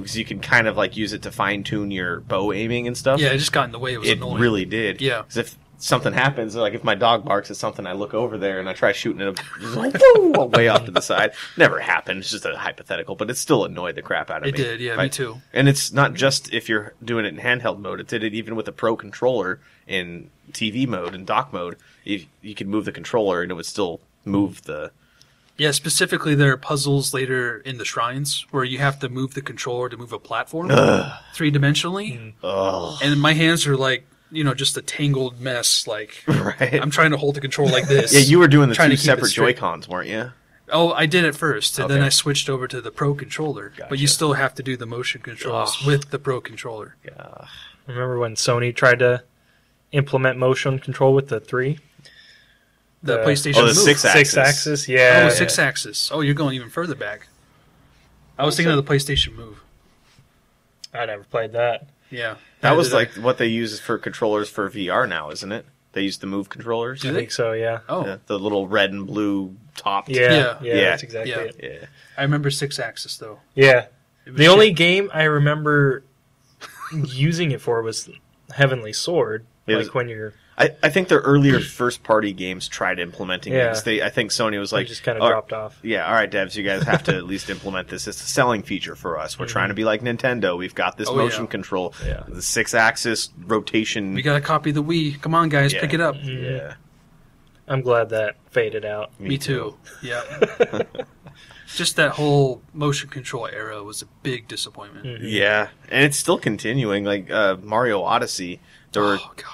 because you can kind of like use it to fine tune your bow aiming and stuff. Yeah, it just got in the way. It was it annoying. really did. Yeah. 'Cause if something happens, like if my dog barks at something, I look over there and I try shooting it like, (laughs) woo, way off to the side. Never happened. It's just a hypothetical, but it still annoyed the crap out of It me. It did, yeah, me too. And it's not just if you're doing it in handheld mode. It did it even with a pro controller in TV mode and dock mode. You, you could move the controller and it would still move the. Yeah, specifically, there are puzzles later in the shrines where you have to move the controller to move a platform Ugh. three dimensionally, mm. Ugh. and my hands are like you know just a tangled mess. Like (laughs) Right. I'm trying to hold the control like this. yeah, you were doing the trying two to keep it separate straight. Joy Cons, weren't you? Oh, I did it first, and then Okay. I switched over to the Pro controller. But you Gotcha. still have to do the motion controls Ugh. with the Pro controller. Yeah. Remember when Sony tried to implement motion control with the three? The The- PlayStation Oh, the Move. six Six axis. axis, yeah. oh, six axis. Oh, you're going even further back. I was thinking of the PlayStation Move. I never played that. Yeah, That was did like what they use for controllers for VR now, isn't it? They use the Move controllers. Do I they? think so, yeah. Oh, Yeah, the little red and blue top. Yeah, Yeah. yeah, Yeah. that's exactly Yeah. it. Yeah. I remember six axis though. Yeah. The shit. only game I remember (laughs) using it for was Heavenly Sword. It like was- when you're I, I think their earlier first party games tried implementing Yeah. this. They I think Sony was Like, like just kind of "Oh, dropped off. Yeah, all right, devs, you guys have to (laughs) at least implement this. It's a selling feature for us. We're trying to be like Nintendo. We've got this Oh, motion yeah. control, Yeah. the six axis rotation. We gotta copy the Wii. Come on, guys, Yeah. pick it up. Mhm. yeah, I'm glad that faded out. Me, too. Yeah. (laughs) Just that whole motion control era was a big disappointment. Mhm. Yeah, and it's still continuing. Like uh, Mario Odyssey, there were Oh god.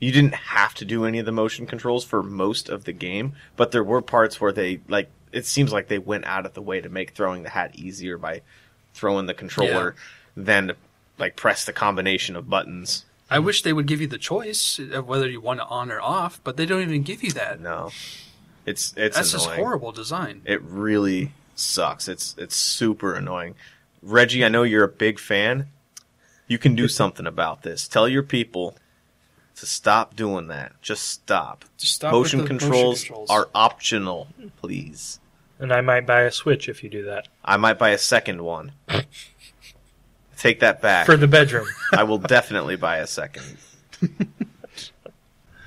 You didn't have to do any of the motion controls for most of the game, but there were parts where they like it seems like they went out of the way to make throwing the hat easier by throwing the controller than to like press the combination of buttons. I wish they would give you the choice of whether you want it on or off, but they don't even give you that. No. It's it's That's just horrible design. It really sucks. It's it's super annoying. Reggie, I know you're a big fan. You can do (laughs) something about this. Tell your people to stop doing that. Just stop. Just stop motion, with controls motion controls. are optional, please. And I might buy a Switch if you do that I might buy a second one. (laughs) Take that back. for the bedroom. (laughs) I will definitely buy a second. (laughs)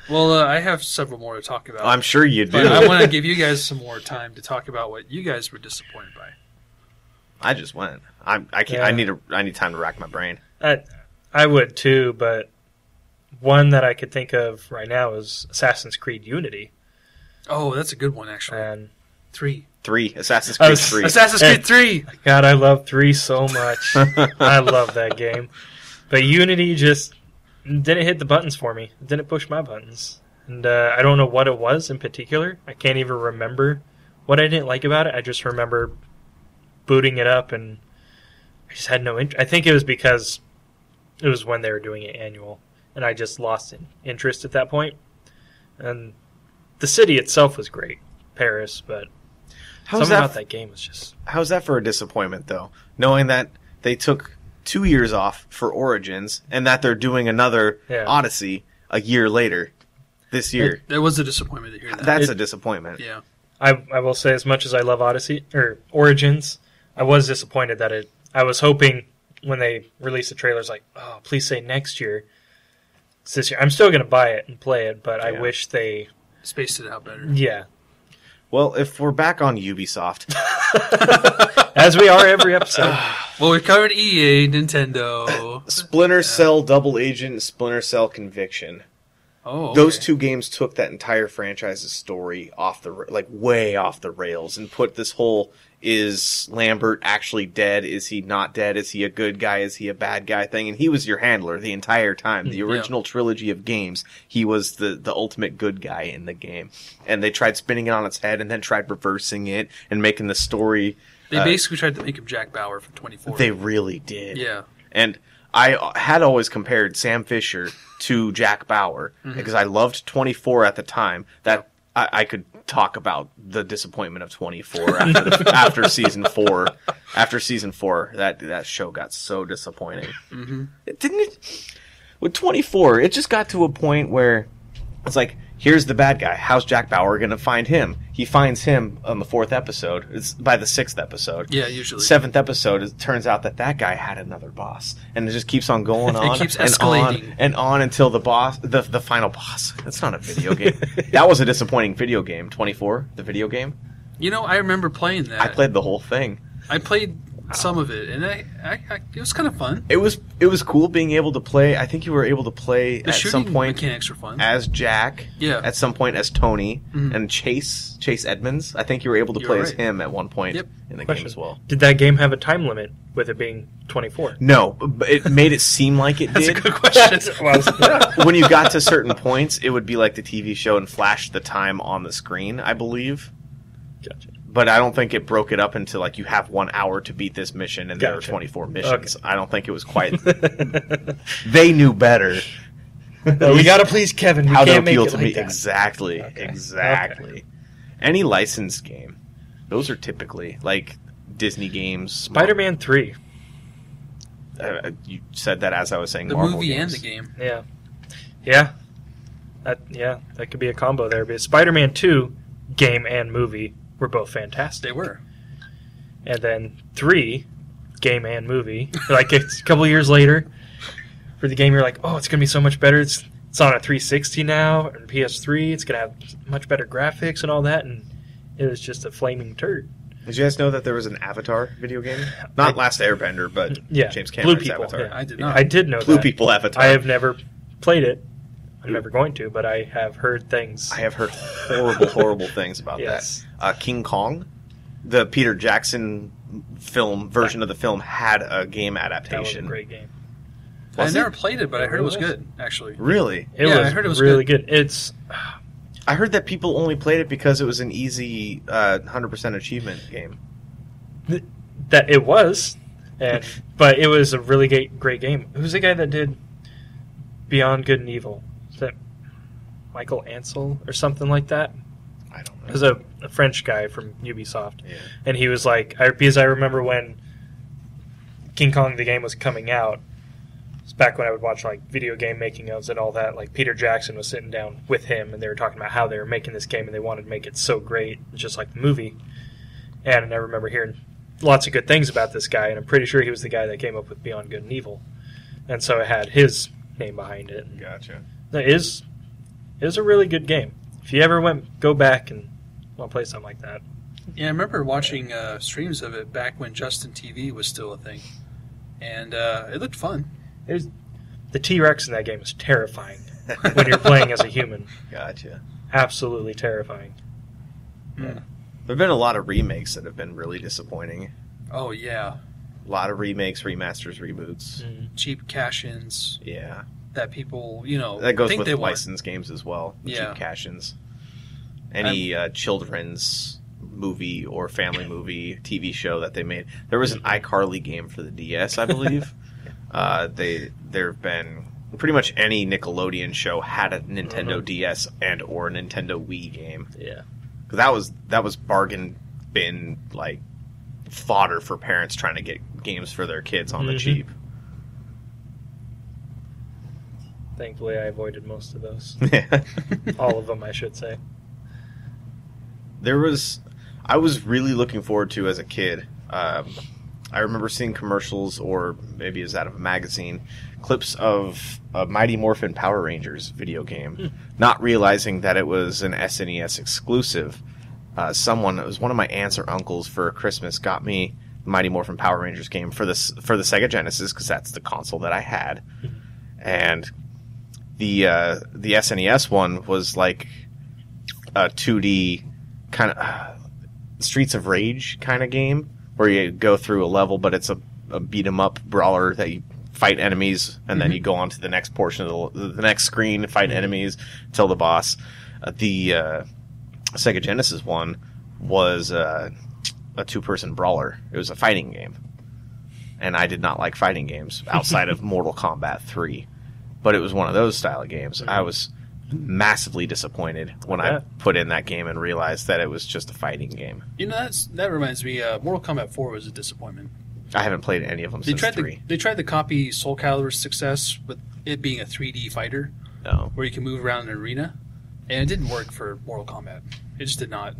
Well, uh, I have several more to talk about. I'm sure you do. I want to give you guys some more time to talk about what you guys were disappointed by. I just went. I'm, I can't. Yeah. I need a. I need time to rack my brain. I, I would too, but one that I could think of right now is Assassin's Creed Unity. Oh, that's a good one, actually. And Three. Three Assassin's Creed was- Three. Assassin's. Creed 3! (laughs) God, I love three so much. (laughs) I love that game. But Unity just didn't hit the buttons for me. It didn't push my buttons. And uh, I don't know what it was in particular. I can't even remember what I didn't like about it. I just remember booting it up and I just had no interest. I think it was because it was when they were doing it annual. And I just lost interest at that point. And the city itself was great, Paris, but How's something that? about that game was just. How's that for a disappointment, though? Knowing that they took two years off for Origins and that they're doing another Yeah. Odyssey a year later this year. That was a disappointment to hear that. That's It- a disappointment. yeah. I, I will say as much as I love Odyssey or Origins, I was disappointed that it. I was hoping when they released the trailers, like, oh, please say next year. It's this year. I'm still going to buy it and play it, but I Yeah. wish they. Spaced it out better. Yeah, Well, if we're back on Ubisoft, (laughs) as we are every episode. (sighs) Well, we covered EA, Nintendo. (laughs) Splinter Cell Double Agent, Splinter Cell Conviction. Oh, okay. Those two games took that entire franchise's story off the like way off the rails and put this whole is Lambert actually dead? Is he not dead? Is he a good guy? Is he a bad guy thing? And he was your handler the entire time. The (laughs) Yeah. original trilogy of games, he was the the ultimate good guy in the game. And they tried spinning it on its head and then tried reversing it and making the story They uh, basically tried to make him Jack Bauer from 24. they really did. yeah. And I had always compared Sam Fisher to Jack Bauer Mm-hmm. because I loved 24 at the time. That I, I could talk about the disappointment of 24 after, (laughs) after season four. After season four, that that show got so disappointing. hmm It didn't it? With 24, it just got to a point where it's like, here's the bad guy. How's Jack Bauer going to find him? He finds him on the fourth episode. It's by the sixth episode Yeah, usually. seventh episode, it turns out that that guy had another boss, and it just keeps on going (laughs) It on keeps and escalating. on and on until the boss, the the final boss. That's not a video game. that was a disappointing video game. Twenty four, the video game. You know, I remember playing that. I played the whole thing. I played some of it, and I, I, I it was kind of fun. It was it was cool being able to play. I think you were able to play The at some point mechanics were fun. as Jack. Yeah. At some point as Tony Mhm. and Chase Chase Edmunds. I think you were able to You're play as him at one point Yep. in the Question. game as well. Did that game have a time limit with it being 24? No, but it made it seem like it (laughs) That's a did. good question. (laughs) Well, yeah. when you got to certain points, it would be like the TV show and flash the time on the screen, I believe. Gotcha. But I don't think it broke it up into like you have one hour to beat this mission and there are Gotcha. 24 missions. Okay. I don't think it was quite. (laughs) they knew better we got to please Kevin. We how to can't make appeal it to like me. that. Exactly. Okay. Exactly. Any licensed game, those are typically like Disney games. Spider-Man 3. Uh, you said that as I was saying the Marvel movie and the game. Yeah. Yeah. That yeah, that could be a combo there. But Spider-Man 2 game and movie were both fantastic. They were. And then 3 game and movie. (laughs) like it's a couple years later for the game you're like, "Oh, it's going to be so much better. It's it's on a 360 now and PS3. It's gonna have much better graphics and all that, and it was just a flaming turd. Did you guys know that there was an Avatar video game? Not Last Airbender, but Yeah, James Blue Cameron's People, Avatar. yeah. I did not. I did know Blue that. People Avatar. I have never played it. I'm never going to, but I have heard things. I have heard horrible, horrible things about yes. that. Uh, King Kong, the Peter Jackson film version of the film, had a game That was a adaptation. great game. I Was never it? played it, but I heard it was It was. good. Actually, Really? It Yeah, was I heard it was really good. It's I heard that people only played it because it was an easy uh, 100% achievement game. that it was, and (laughs) but it was a really great, great game. Who's the guy that did Beyond Good and Evil? That Michael Ancel or something like that? I don't It know. was a, a French guy from Ubisoft, Yeah. and he was like, I, because I remember when King Kong the game was coming out. It's back when I would watch like video game making ofs and all that. Like Peter Jackson was sitting down with him, and they were talking about how they were making this game, and they wanted to make it so great, just like the movie. And I remember hearing lots of good things about this guy, and I'm pretty sure he was the guy that came up with Beyond Good and Evil, and so it had his name behind it. Gotcha. It is it is a really good game. If you ever went go back and want to play something like that, yeah, I remember watching uh, streams of it back when Justin TV was still a thing, and uh, it looked fun. there's the T Rex in that game is terrifying when you're playing as a human. (laughs) Gotcha. Absolutely terrifying. Hmm. There have been a lot of remakes that have been really disappointing. Oh yeah, A lot of remakes, remasters, reboots. Mm. cheap cash-ins Yeah. That people, you know, That goes think with licensed games as well. Yeah. Cheap cash-ins. Any uh, children's movie or family (laughs) movie TV show that they made. There was an iCarly game for the DS, I believe. (laughs) uh, they there have been pretty much any Nickelodeon show had a Nintendo Mhm. DS and or a Nintendo Wii game. Yeah. 'Cause that was that was bargain bin like fodder for parents trying to get games for their kids on the Mhm. cheap. Thankfully, I avoided most of those. (laughs) All of them, I should say. there was I was really looking forward to as a kid. Um, I remember seeing commercials, or maybe it was out of a magazine, clips of a Mighty Morphin Power Rangers video game, not realizing that it was an SNES exclusive. Uh, someone, it was one of my aunts or uncles for Christmas, got me the Mighty Morphin Power Rangers game for this for the Sega Genesis because that's the console that I had, and the uh, the SNES one was like a 2D kind of uh, Streets of Rage kind of game where you go through a level, but it's a, a beat 'em up brawler that you fight enemies and then you go on to the next portion of the, the next screen, fight enemies till the boss. Uh, the uh, Sega Genesis one was uh, a two person brawler. It was a fighting game, and I did not like fighting games outside of (laughs) Mortal Kombat three. But it was one of those style of games. I was massively disappointed when I Yeah. put in that game and realized that it was just a fighting game. You know, that's that reminds me. Uh, Mortal Kombat Four was a disappointment. I haven't played any of them They since tried three. to they tried to copy Soul Calibur's success with it being a 3D fighter No. where you can move around an arena, and it didn't work for Mortal Kombat. It just did not.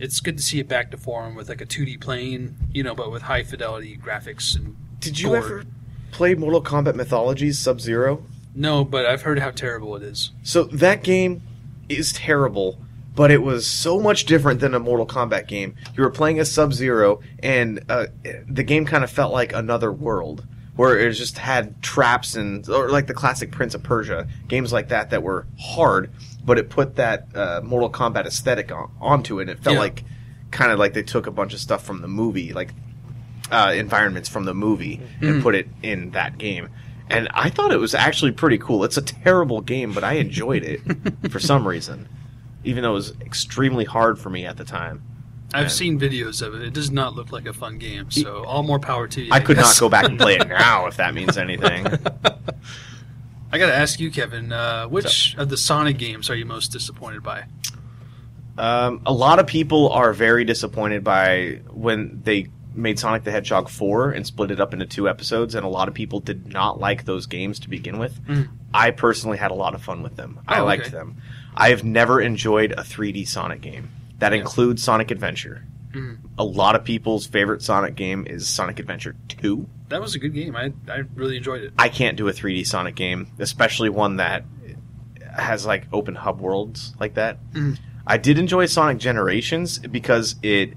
It's good to see it back to form with like a 2D plane, you know, but with high fidelity graphics and. Did you gore. ever play Mortal Kombat Mythologies Sub Zero? No, but I've heard how terrible it is. So that game is terrible, but it was so much different than a Mortal Kombat game. You were playing as Sub Zero, and uh, the game kind of felt like another world, where it just had traps and or like the classic Prince of Persia games like that that were hard, but it put that uh, Mortal Kombat aesthetic on, onto it. And It felt Yeah. like kind of like they took a bunch of stuff from the movie, like uh, environments from the movie, and put it in that game. And I thought it was actually pretty cool. It's a terrible game, but I enjoyed it (laughs) for some reason, even though it was extremely hard for me at the time. I've Yeah. seen videos of it. It does not look like a fun game. So all more power to you. I could not go back and play it now, if that means anything. (laughs) I got to ask you, Kevin. Uh, which of the Sonic games are you most disappointed by? Um, a lot of people are very disappointed by when they made Sonic the Hedgehog 4 and split it up into two episodes, and a lot of people did not like those games to begin with. Mhm. I personally had a lot of fun with them. I Oh, liked okay. them. I have never enjoyed a 3D Sonic game. That Yeah. includes Sonic Adventure. Mhm. A lot of people's favorite Sonic game is Sonic Adventure 2. That was a good game. I I really enjoyed it. I can't do a 3D Sonic game, especially one that has like open hub worlds like that. Mhm. I did enjoy Sonic Generations because it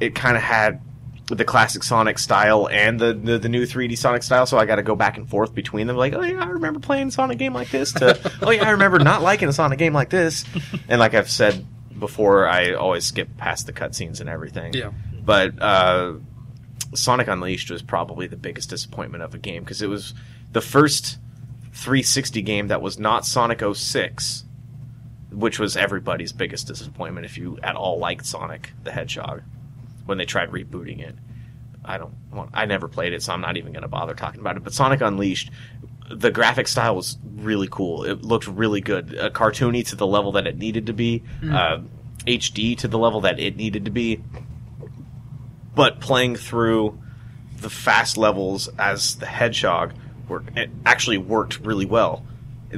it kind of had the classic Sonic style and the, the, the new 3D Sonic style, so I got to go back and forth between them. Like, oh yeah, I remember playing a Sonic game like this. To (laughs) oh yeah, I remember not liking a Sonic game like this. And like I've said before, I always skip past the cutscenes and everything. Yeah. But uh, Sonic Unleashed was probably the biggest disappointment of a game because it was the first 360 game that was not Sonic 06, which was everybody's biggest disappointment if you at all liked Sonic the Hedgehog when they tried rebooting it. I don't want, I never played it, so I'm not even going to bother talking about it. But Sonic Unleashed, the graphic style was really cool. It looked really good, uh, cartoony to the level that it needed to be, uh, HD to the level that it needed to be. But playing through the fast levels as the Hedgehog worked, it actually worked really well.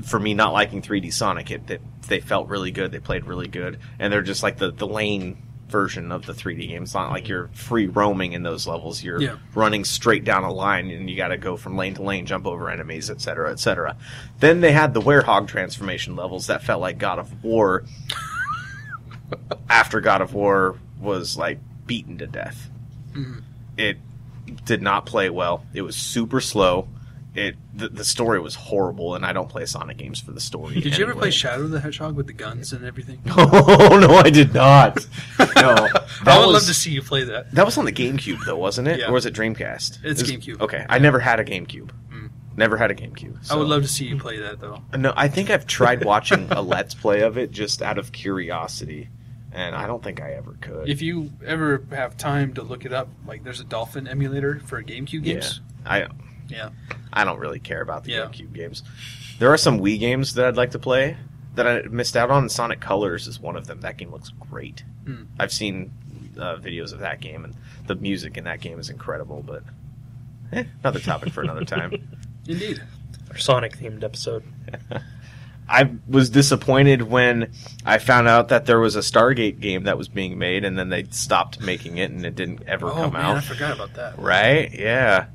For me, not liking 3D Sonic, it, it they felt really good. They played really good, and they're just like the the lane version of the 3D game. It's not like you're free roaming in those levels. You're Yeah. running straight down a line, and you got to go from lane to lane, jump over enemies, etc., etc. Then they had the Werehog transformation levels that felt like God of War. (laughs) after God of War was like beaten to death, Mhm. it did not play well. It was super slow. It the, the story was horrible, and I don't play Sonic games for the story. Did you ever play Shadow the Hedgehog with the guns and everything? (laughs) Oh no, I did not. No, (laughs) I would was love to see you play that. that was on the GameCube though, wasn't it? Yeah. Or was it Dreamcast? It's It was- GameCube. Okay, I never had a GameCube. Mm. Never had a GameCube. I would love to see you play that though. No, I think I've tried (laughs) watching a Let's Play of it just out of curiosity, and I don't think I ever could. If you ever have time to look it up, like there's a Dolphin emulator for a GameCube yeah, games. I Yeah. I don't really care about the Yeah. GameCube games. There are some Wii games that I'd like to play that I missed out on. Sonic Colors is one of them. That game looks great. Hmm. I've seen uh, videos of that game, and the music in that game is incredible. But eh, another topic for another time. (laughs) Indeed. Our Sonic themed episode. (laughs) I was disappointed when I found out that there was a Stargate game that was being made, and then they stopped making it, and it didn't ever Oh come man, I forgot about that. Right? Yeah.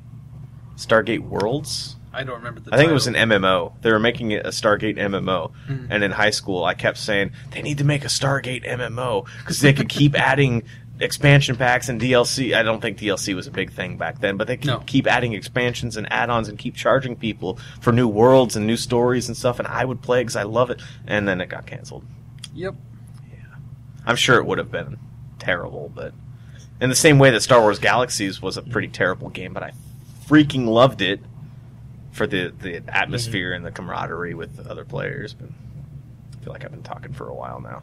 Stargate Worlds. I don't remember the. I think it was an. MMO. They were making it a Stargate MMO, Mhm. and in high school, I kept saying they need to make a Stargate MMO because they could keep (laughs) adding expansion packs and DLC. I don't think DLC was a big thing back then, but they could No. keep adding expansions and add-ons and keep charging people for new worlds and new stories and stuff. And I would play because I love it. And then it got canceled. Yep. Yeah, I'm sure it would have been terrible, but in the same way that Star Wars Galaxies was a pretty terrible game, but I freaking loved it for the the atmosphere and the camaraderie with other players. But I feel like I've been talking for a while now.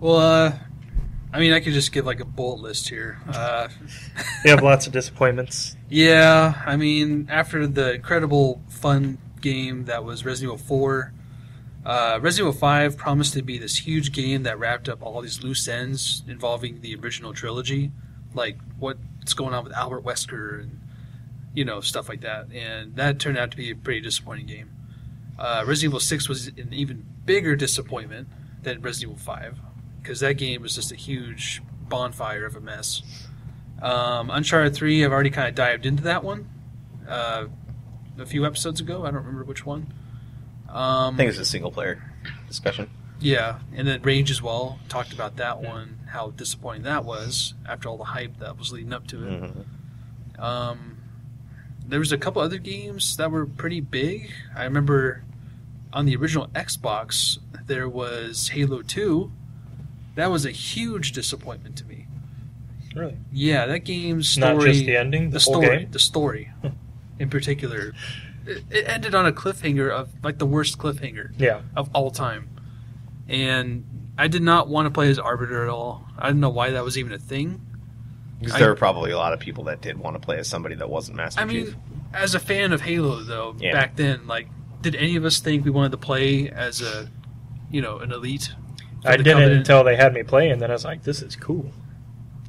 Well, uh, I mean, I could just give like a bullet list here. Uh, You have lots of disappointments. (laughs) yeah, I mean, after the incredible fun game that was Resident Evil 4, uh, Resident Evil 5 promised to be this huge game that wrapped up all these loose ends involving the original trilogy, like what's going on with Albert Wesker and you know stuff like that, and that turned out to be a pretty disappointing game. Uh, Resident Evil 6 was an even bigger disappointment than Resident Evil 5 because that game was just a huge bonfire of a mess. Um, Uncharted 3, I've already kind of dived into that one uh, a few episodes ago. I don't remember which one. Um, I think it's a single player discussion. yeah, and then Rage as well. Talked about that one, how disappointing that was after all the hype that was leading up to it. Mhm. Um, there was a couple other games that were pretty big. I remember on the original Xbox there was Halo Two. That was a huge disappointment to me. Really? Yeah, that game's story. Not just the ending, the, the story, game. the story, (laughs) in particular, it, it ended on a cliffhanger of like the worst cliffhanger Yeah. of all time, and I did not want to play as Arbiter at all. I don't know why that was even a thing. Because I- there were probably a lot of people that did want to play as somebody that wasn't Master I Chief. I mean, as a fan of Halo, though, Yeah. back then, like, did any of us think we wanted to play as a, you know, an elite? I didn't Covenant? until they had me play, and then I was like, "This is cool."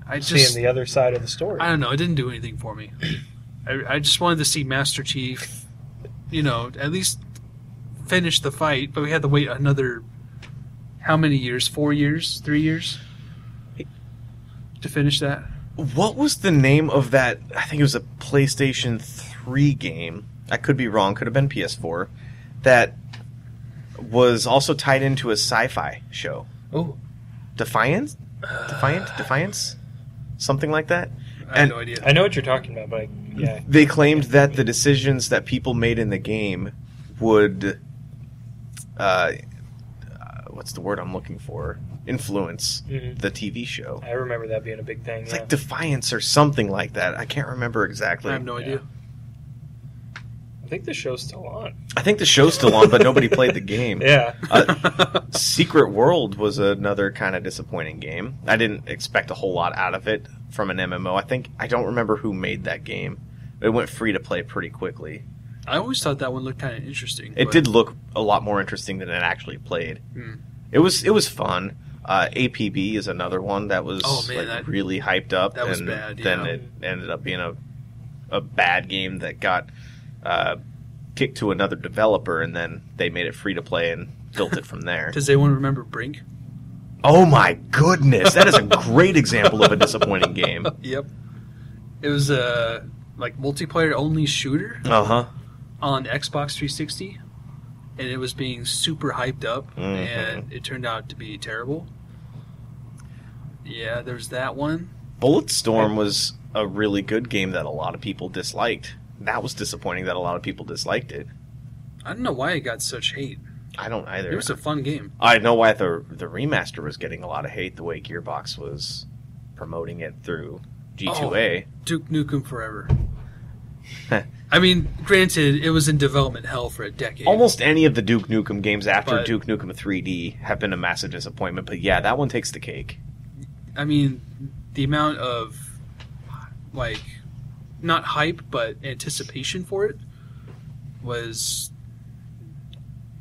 I just, Seeing the other side of the story. I don't know. It didn't do anything for me. (clears throat) I, I just wanted to see Master Chief, you know, at least finish the fight. But we had to wait another, how many years? Four years? Three years? To finish that? What was the name of that? I think it was a PlayStation 3 game. I could be wrong. Could have been PS4. That was also tied into a sci-fi show. Oh, Defiance, Defiant, (sighs) Defiance, something like that. I have And- no idea. I know what you're talking about, but I, yeah, They claimed that the decisions that people made in the game would, uh, uh, what's the word I'm looking for? Influence Mhm. the TV show. I remember that being a big thing. It's yeah. like Defiance or something like that. I can't remember exactly. I have no idea. I think the show's still on. I think the show's still on, but nobody played the game. (laughs) Yeah, Uh, Secret World was another kind of disappointing game. I didn't expect a whole lot out of it from an MMO. I think I don't remember who made that game. It went free to play pretty quickly. I always thought that one looked kind of interesting. It but- did look a lot more interesting than it actually played. Hmm. It was it was fun. Uh, APB is another one that was Oh, man, like, that- really hyped up, that was and bad, then it ended up being a a bad game that got uh, kicked to another developer, and then they made it free to play and built it from (laughs) there. Does anyone remember Brink? Oh my goodness, that is a great example of a disappointing game. (laughs) Yep. It was a like multiplayer only shooter Uh huh. on Xbox 360, and it was being super hyped up, Mhm. and it turned out to be terrible. Yeah, there's that one. Bulletstorm was a really good game that a lot of people disliked. That was disappointing that a lot of people disliked it. I don't know why it got such hate. I don't either. It was a fun game. I know why the the remaster was getting a lot of hate the way Gearbox was promoting it through G2A. Duke Nukem Forever. I mean, granted, it was in development hell for a decade. Almost any of the Duke Nukem games after But- Duke Nukem 3D have been a massive disappointment, but yeah, that one takes the cake. I mean, the amount of like not hype but anticipation for it was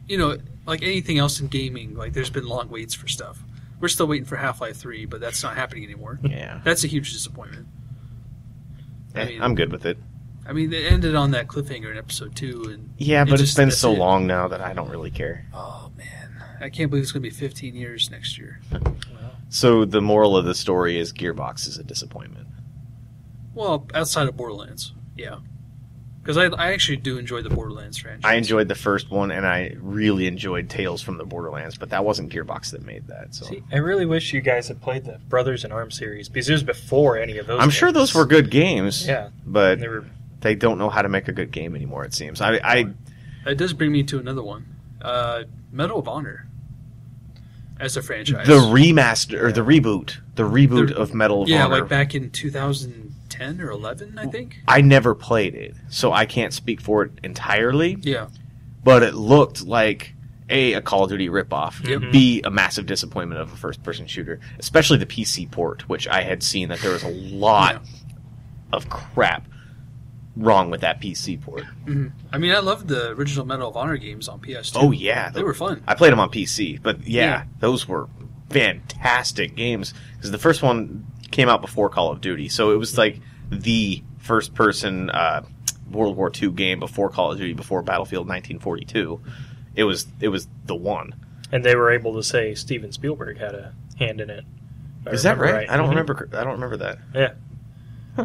you know, like anything else in gaming, like there's been long waits for stuff. We're still waiting for Half-Life 3, but that's not happening anymore. Yeah, That's a huge disappointment. I Eh, mean- I'm good with it. I mean, it ended on that cliffhanger in episode 2 and Yeah, it but it's just- been that's so it. long now that I don't really care. oh man, I can't believe it's going to be 15 years next year. (laughs) So the moral of the story is Gearbox is a disappointment. Well, outside of Borderlands. Yeah. Cuz I I actually do enjoy the Borderlands franchise. I enjoyed the first one, and I really enjoyed Tales from the Borderlands, but that wasn't Gearbox that made that. So See, I really wish you guys had played the Brothers in Arms series because it was before any of those. I'm sure games. those were good games. Yeah, but they were. They don't know how to make a good game anymore. It seems. I, I That does bring me to another one. Uh, Medal of Honor as a franchise. the remaster or the reboot, the reboot The- of Medal of yeah, Honor. Yeah, like back in 2010 or 11, I think. I never played it, so I can't speak for it entirely. Yeah. But it looked like a a Call of Duty ripoff. Yep. B a massive disappointment of a first person shooter, especially the PC port, which I had seen that there was a lot of crap wrong with that PC port. hmm I mean, I loved the original Medal of Honor games on PS2. Oh yeah, They were fun. I played them on PC, but yeah, Yeah. those were fantastic games because the first one came out before Call of Duty, so it was like the first person uh, World War II game before Call of Duty, before Battlefield 1942. It was it was the one. And they were able to say Steven Spielberg had a hand in it. if I Is that remember right? I don't Mhm. remember. I don't remember that. Yeah,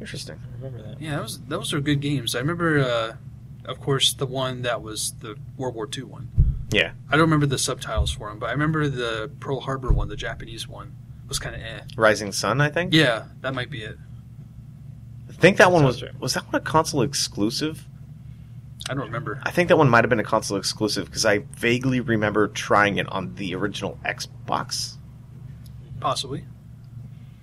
Interesting. I remember that. Yeah, that was, those were good games. I remember, uh, of course, the one that was the World War II one. Yeah. I don't remember the subtitles for them, but I remember the Pearl Harbor one, the Japanese one, was kind of eh. Rising Sun, I think. Yeah, that might be it. I think that one was right. was that one a console exclusive? I don't remember. I think that one might have been a console exclusive because I vaguely remember trying it on the original Xbox. Possibly.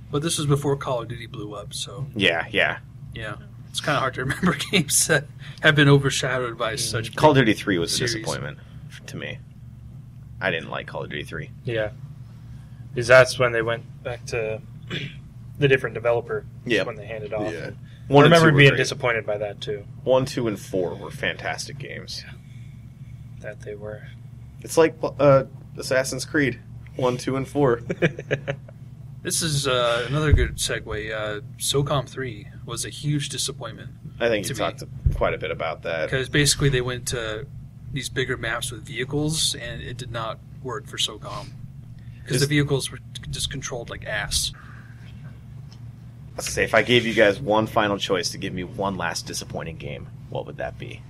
But this was before Call of Duty blew up, so Yeah, yeah. Yeah. It's kind of hard to remember (laughs) games that have been overshadowed by such. Call of Duty 3 was a disappointment to me. I didn't like Call of Duty 3. Yeah, because that's when they went back to (clears throat) the different developer. Yeah. when they handed off. Yeah. And I remember being great. disappointed by that too. 1, 2, and 4 were fantastic games. That they were. It's like uh, Assassin's Creed 1, 2, and 4. (laughs) This is uh, another good segue. Uh, SOCOM 3 was a huge disappointment I think you me. talked quite a bit about that. because basically they went to these bigger maps with vehicles, and it did not work for SOCOM because the vehicles were just controlled like ass. Let's say if I gave you guys one final choice to give me one last disappointing game, what would that be?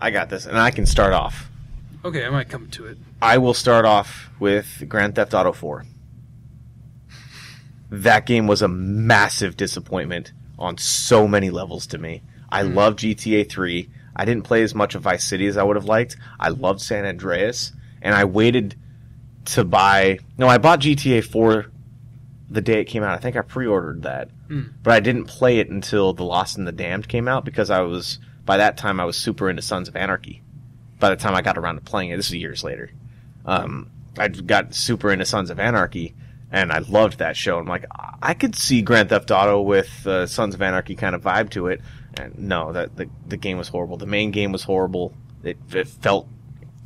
I got this, and I can start off. Okay, I might come to it. I will start off with Grand Theft Auto 4. That game was a massive disappointment on so many levels to me. I Mm. love GTA 3. I didn't play as much of Vice City as I would have liked. I loved San Andreas, and I waited to buy. No, I bought GTA 4 the day it came out. I think I pre-ordered that, Mm. but I didn't play it until The Lost and the Damned came out because I was by that time I was super into Sons of Anarchy. By the time I got around to playing it, this is years later. Um, I got super into Sons of Anarchy, and I loved that show. I'm like, I could see Grand Theft Auto with uh, Sons of Anarchy kind of vibe to it. And no, that the the game was horrible. The main game was horrible. It, it felt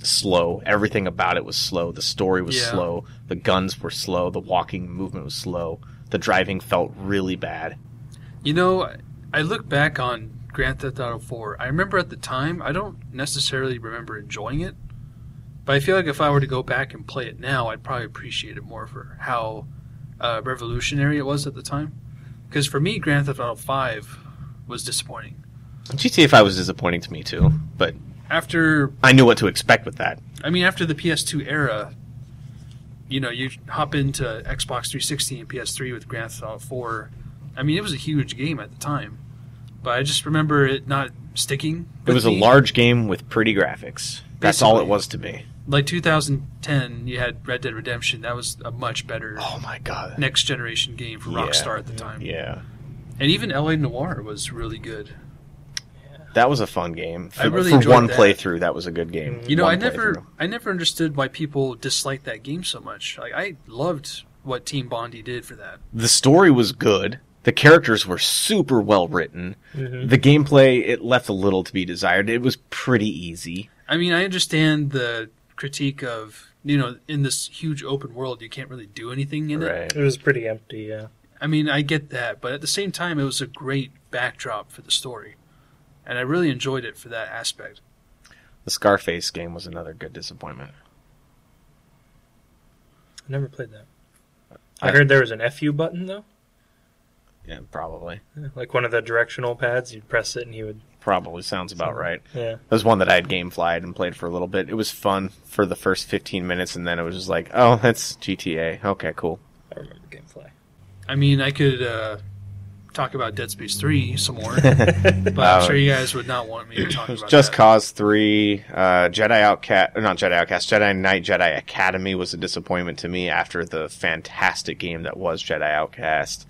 slow. Everything about it was slow. The story was Yeah. slow. The guns were slow. The walking movement was slow. The driving felt really bad. You know, I look back on Grand Theft Auto 4. I remember at the time, I don't necessarily remember enjoying it, but I feel like if I were to go back and play it now, I'd probably appreciate it more for how uh, revolutionary it was at the time. Because for me, Grand Theft Auto 5 was disappointing. GTA 5 was disappointing to me too, but After, I knew what to expect with that. I mean, after the PS2 era, you know, you hop into Xbox 360 and PS3 with Grand Theft Auto 4. I mean, it was a huge game at the time, but I just remember it not sticking. It was a large game with pretty graphics. That's all it was to me. like 2010. You had Red Dead Redemption. That was a much better Oh my god. next generation game for Yeah. Rockstar at the time. Yeah. And even LA Noire was really good. That was a fun game. For, I really for enjoyed one that. playthrough, that was a good game. You know, One I never, playthrough. I never understood why people disliked that game so much. Like, I loved what Team Bondi did for that. The story was good. The characters were super well written. Mhm. The gameplay it left a little to be desired. It was pretty easy. I mean, I understand the critique of you know, in this huge open world, you can't really do anything in it. Right. It was pretty empty, yeah. I mean, I get that, but at the same time, it was a great backdrop for the story, and I really enjoyed it for that aspect. The Scarface game was another good disappointment. I never played that. I heard there was an FU button though, Yeah, probably. Like one of the directional pads. You'd press it and he would. Probably sounds about right. Yeah, It was one that I had gameflied and played for a little bit. It was fun for the first 15 minutes, and then it was just like, oh, that's GTA. Okay, cool. I remember GameFly. I mean, I could uh, talk about Dead Space Three some more, (laughs) but I'm sure you guys would not want me to talk (laughs) about it. Just that. Cause 3, uh, Jedi Outcast, not Jedi Outcast, Jedi Knight, Jedi Academy was a disappointment to me after the fantastic game that was Jedi Outcast.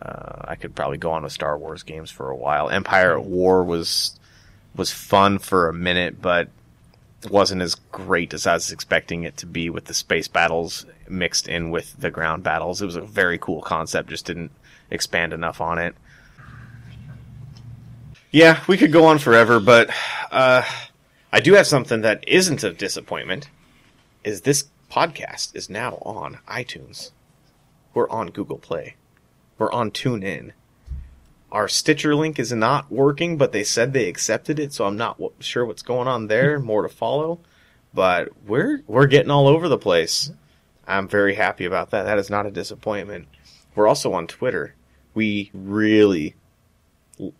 Uh, I could probably go on with Star Wars games for a while. Empire at War was was fun for a minute, but wasn't as great as I was expecting it to be with the space battles mixed in with the ground battles. It was a very cool concept, just didn't expand enough on it. Yeah, we could go on forever, but uh, I do have something that isn't a disappointment. Is this podcast is now on iTunes. We're on Google Play. We're on TuneIn. Our Stitcher link is not working, but they said they accepted it, so I'm not w- sure what's going on there. (laughs) More to follow, but we're we're getting all over the place. I'm very happy about that. That is not a disappointment. We're also on Twitter. We really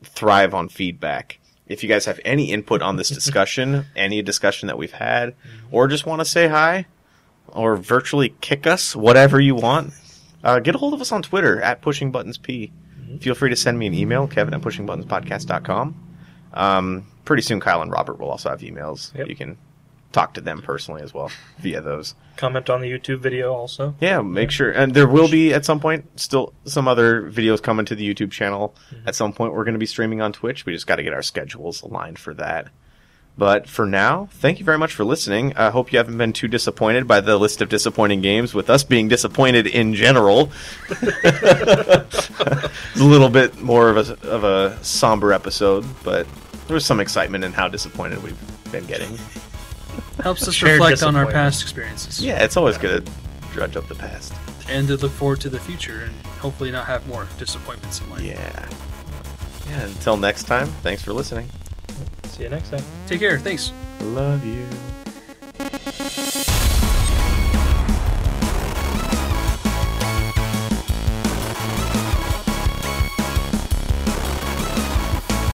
thrive on feedback. If you guys have any input on this (laughs) discussion, any discussion that we've had, mm-hmm. or just want to say hi, or virtually kick us, whatever you want, uh, get a hold of us on Twitter at Pushing Buttons P. Feel free to send me an email, Kevin at pushingbuttonspodcast.com. Um, pretty soon, Kyle and Robert will also have emails. Yep. You can talk to them personally as well via those. Comment on the YouTube video also. Yeah, make sure. And there will be at some point still some other videos coming to the YouTube channel. At some point, we're going to be streaming on Twitch. We just got to get our schedules aligned for that. But for now, thank you very much for listening. I hope you haven't been too disappointed by the list of disappointing games, with us being disappointed in general. it's (laughs) a little bit more of a, of a somber episode, but there was some excitement in how disappointed we've been getting. Helps us Shared reflect on our past experiences. Yeah, it's always good to drudge up the past. And to look forward to the future and hopefully not have more disappointments in life. Yeah. Yeah, until next time, thanks for listening. See you next time. Take care. Thanks. Love you.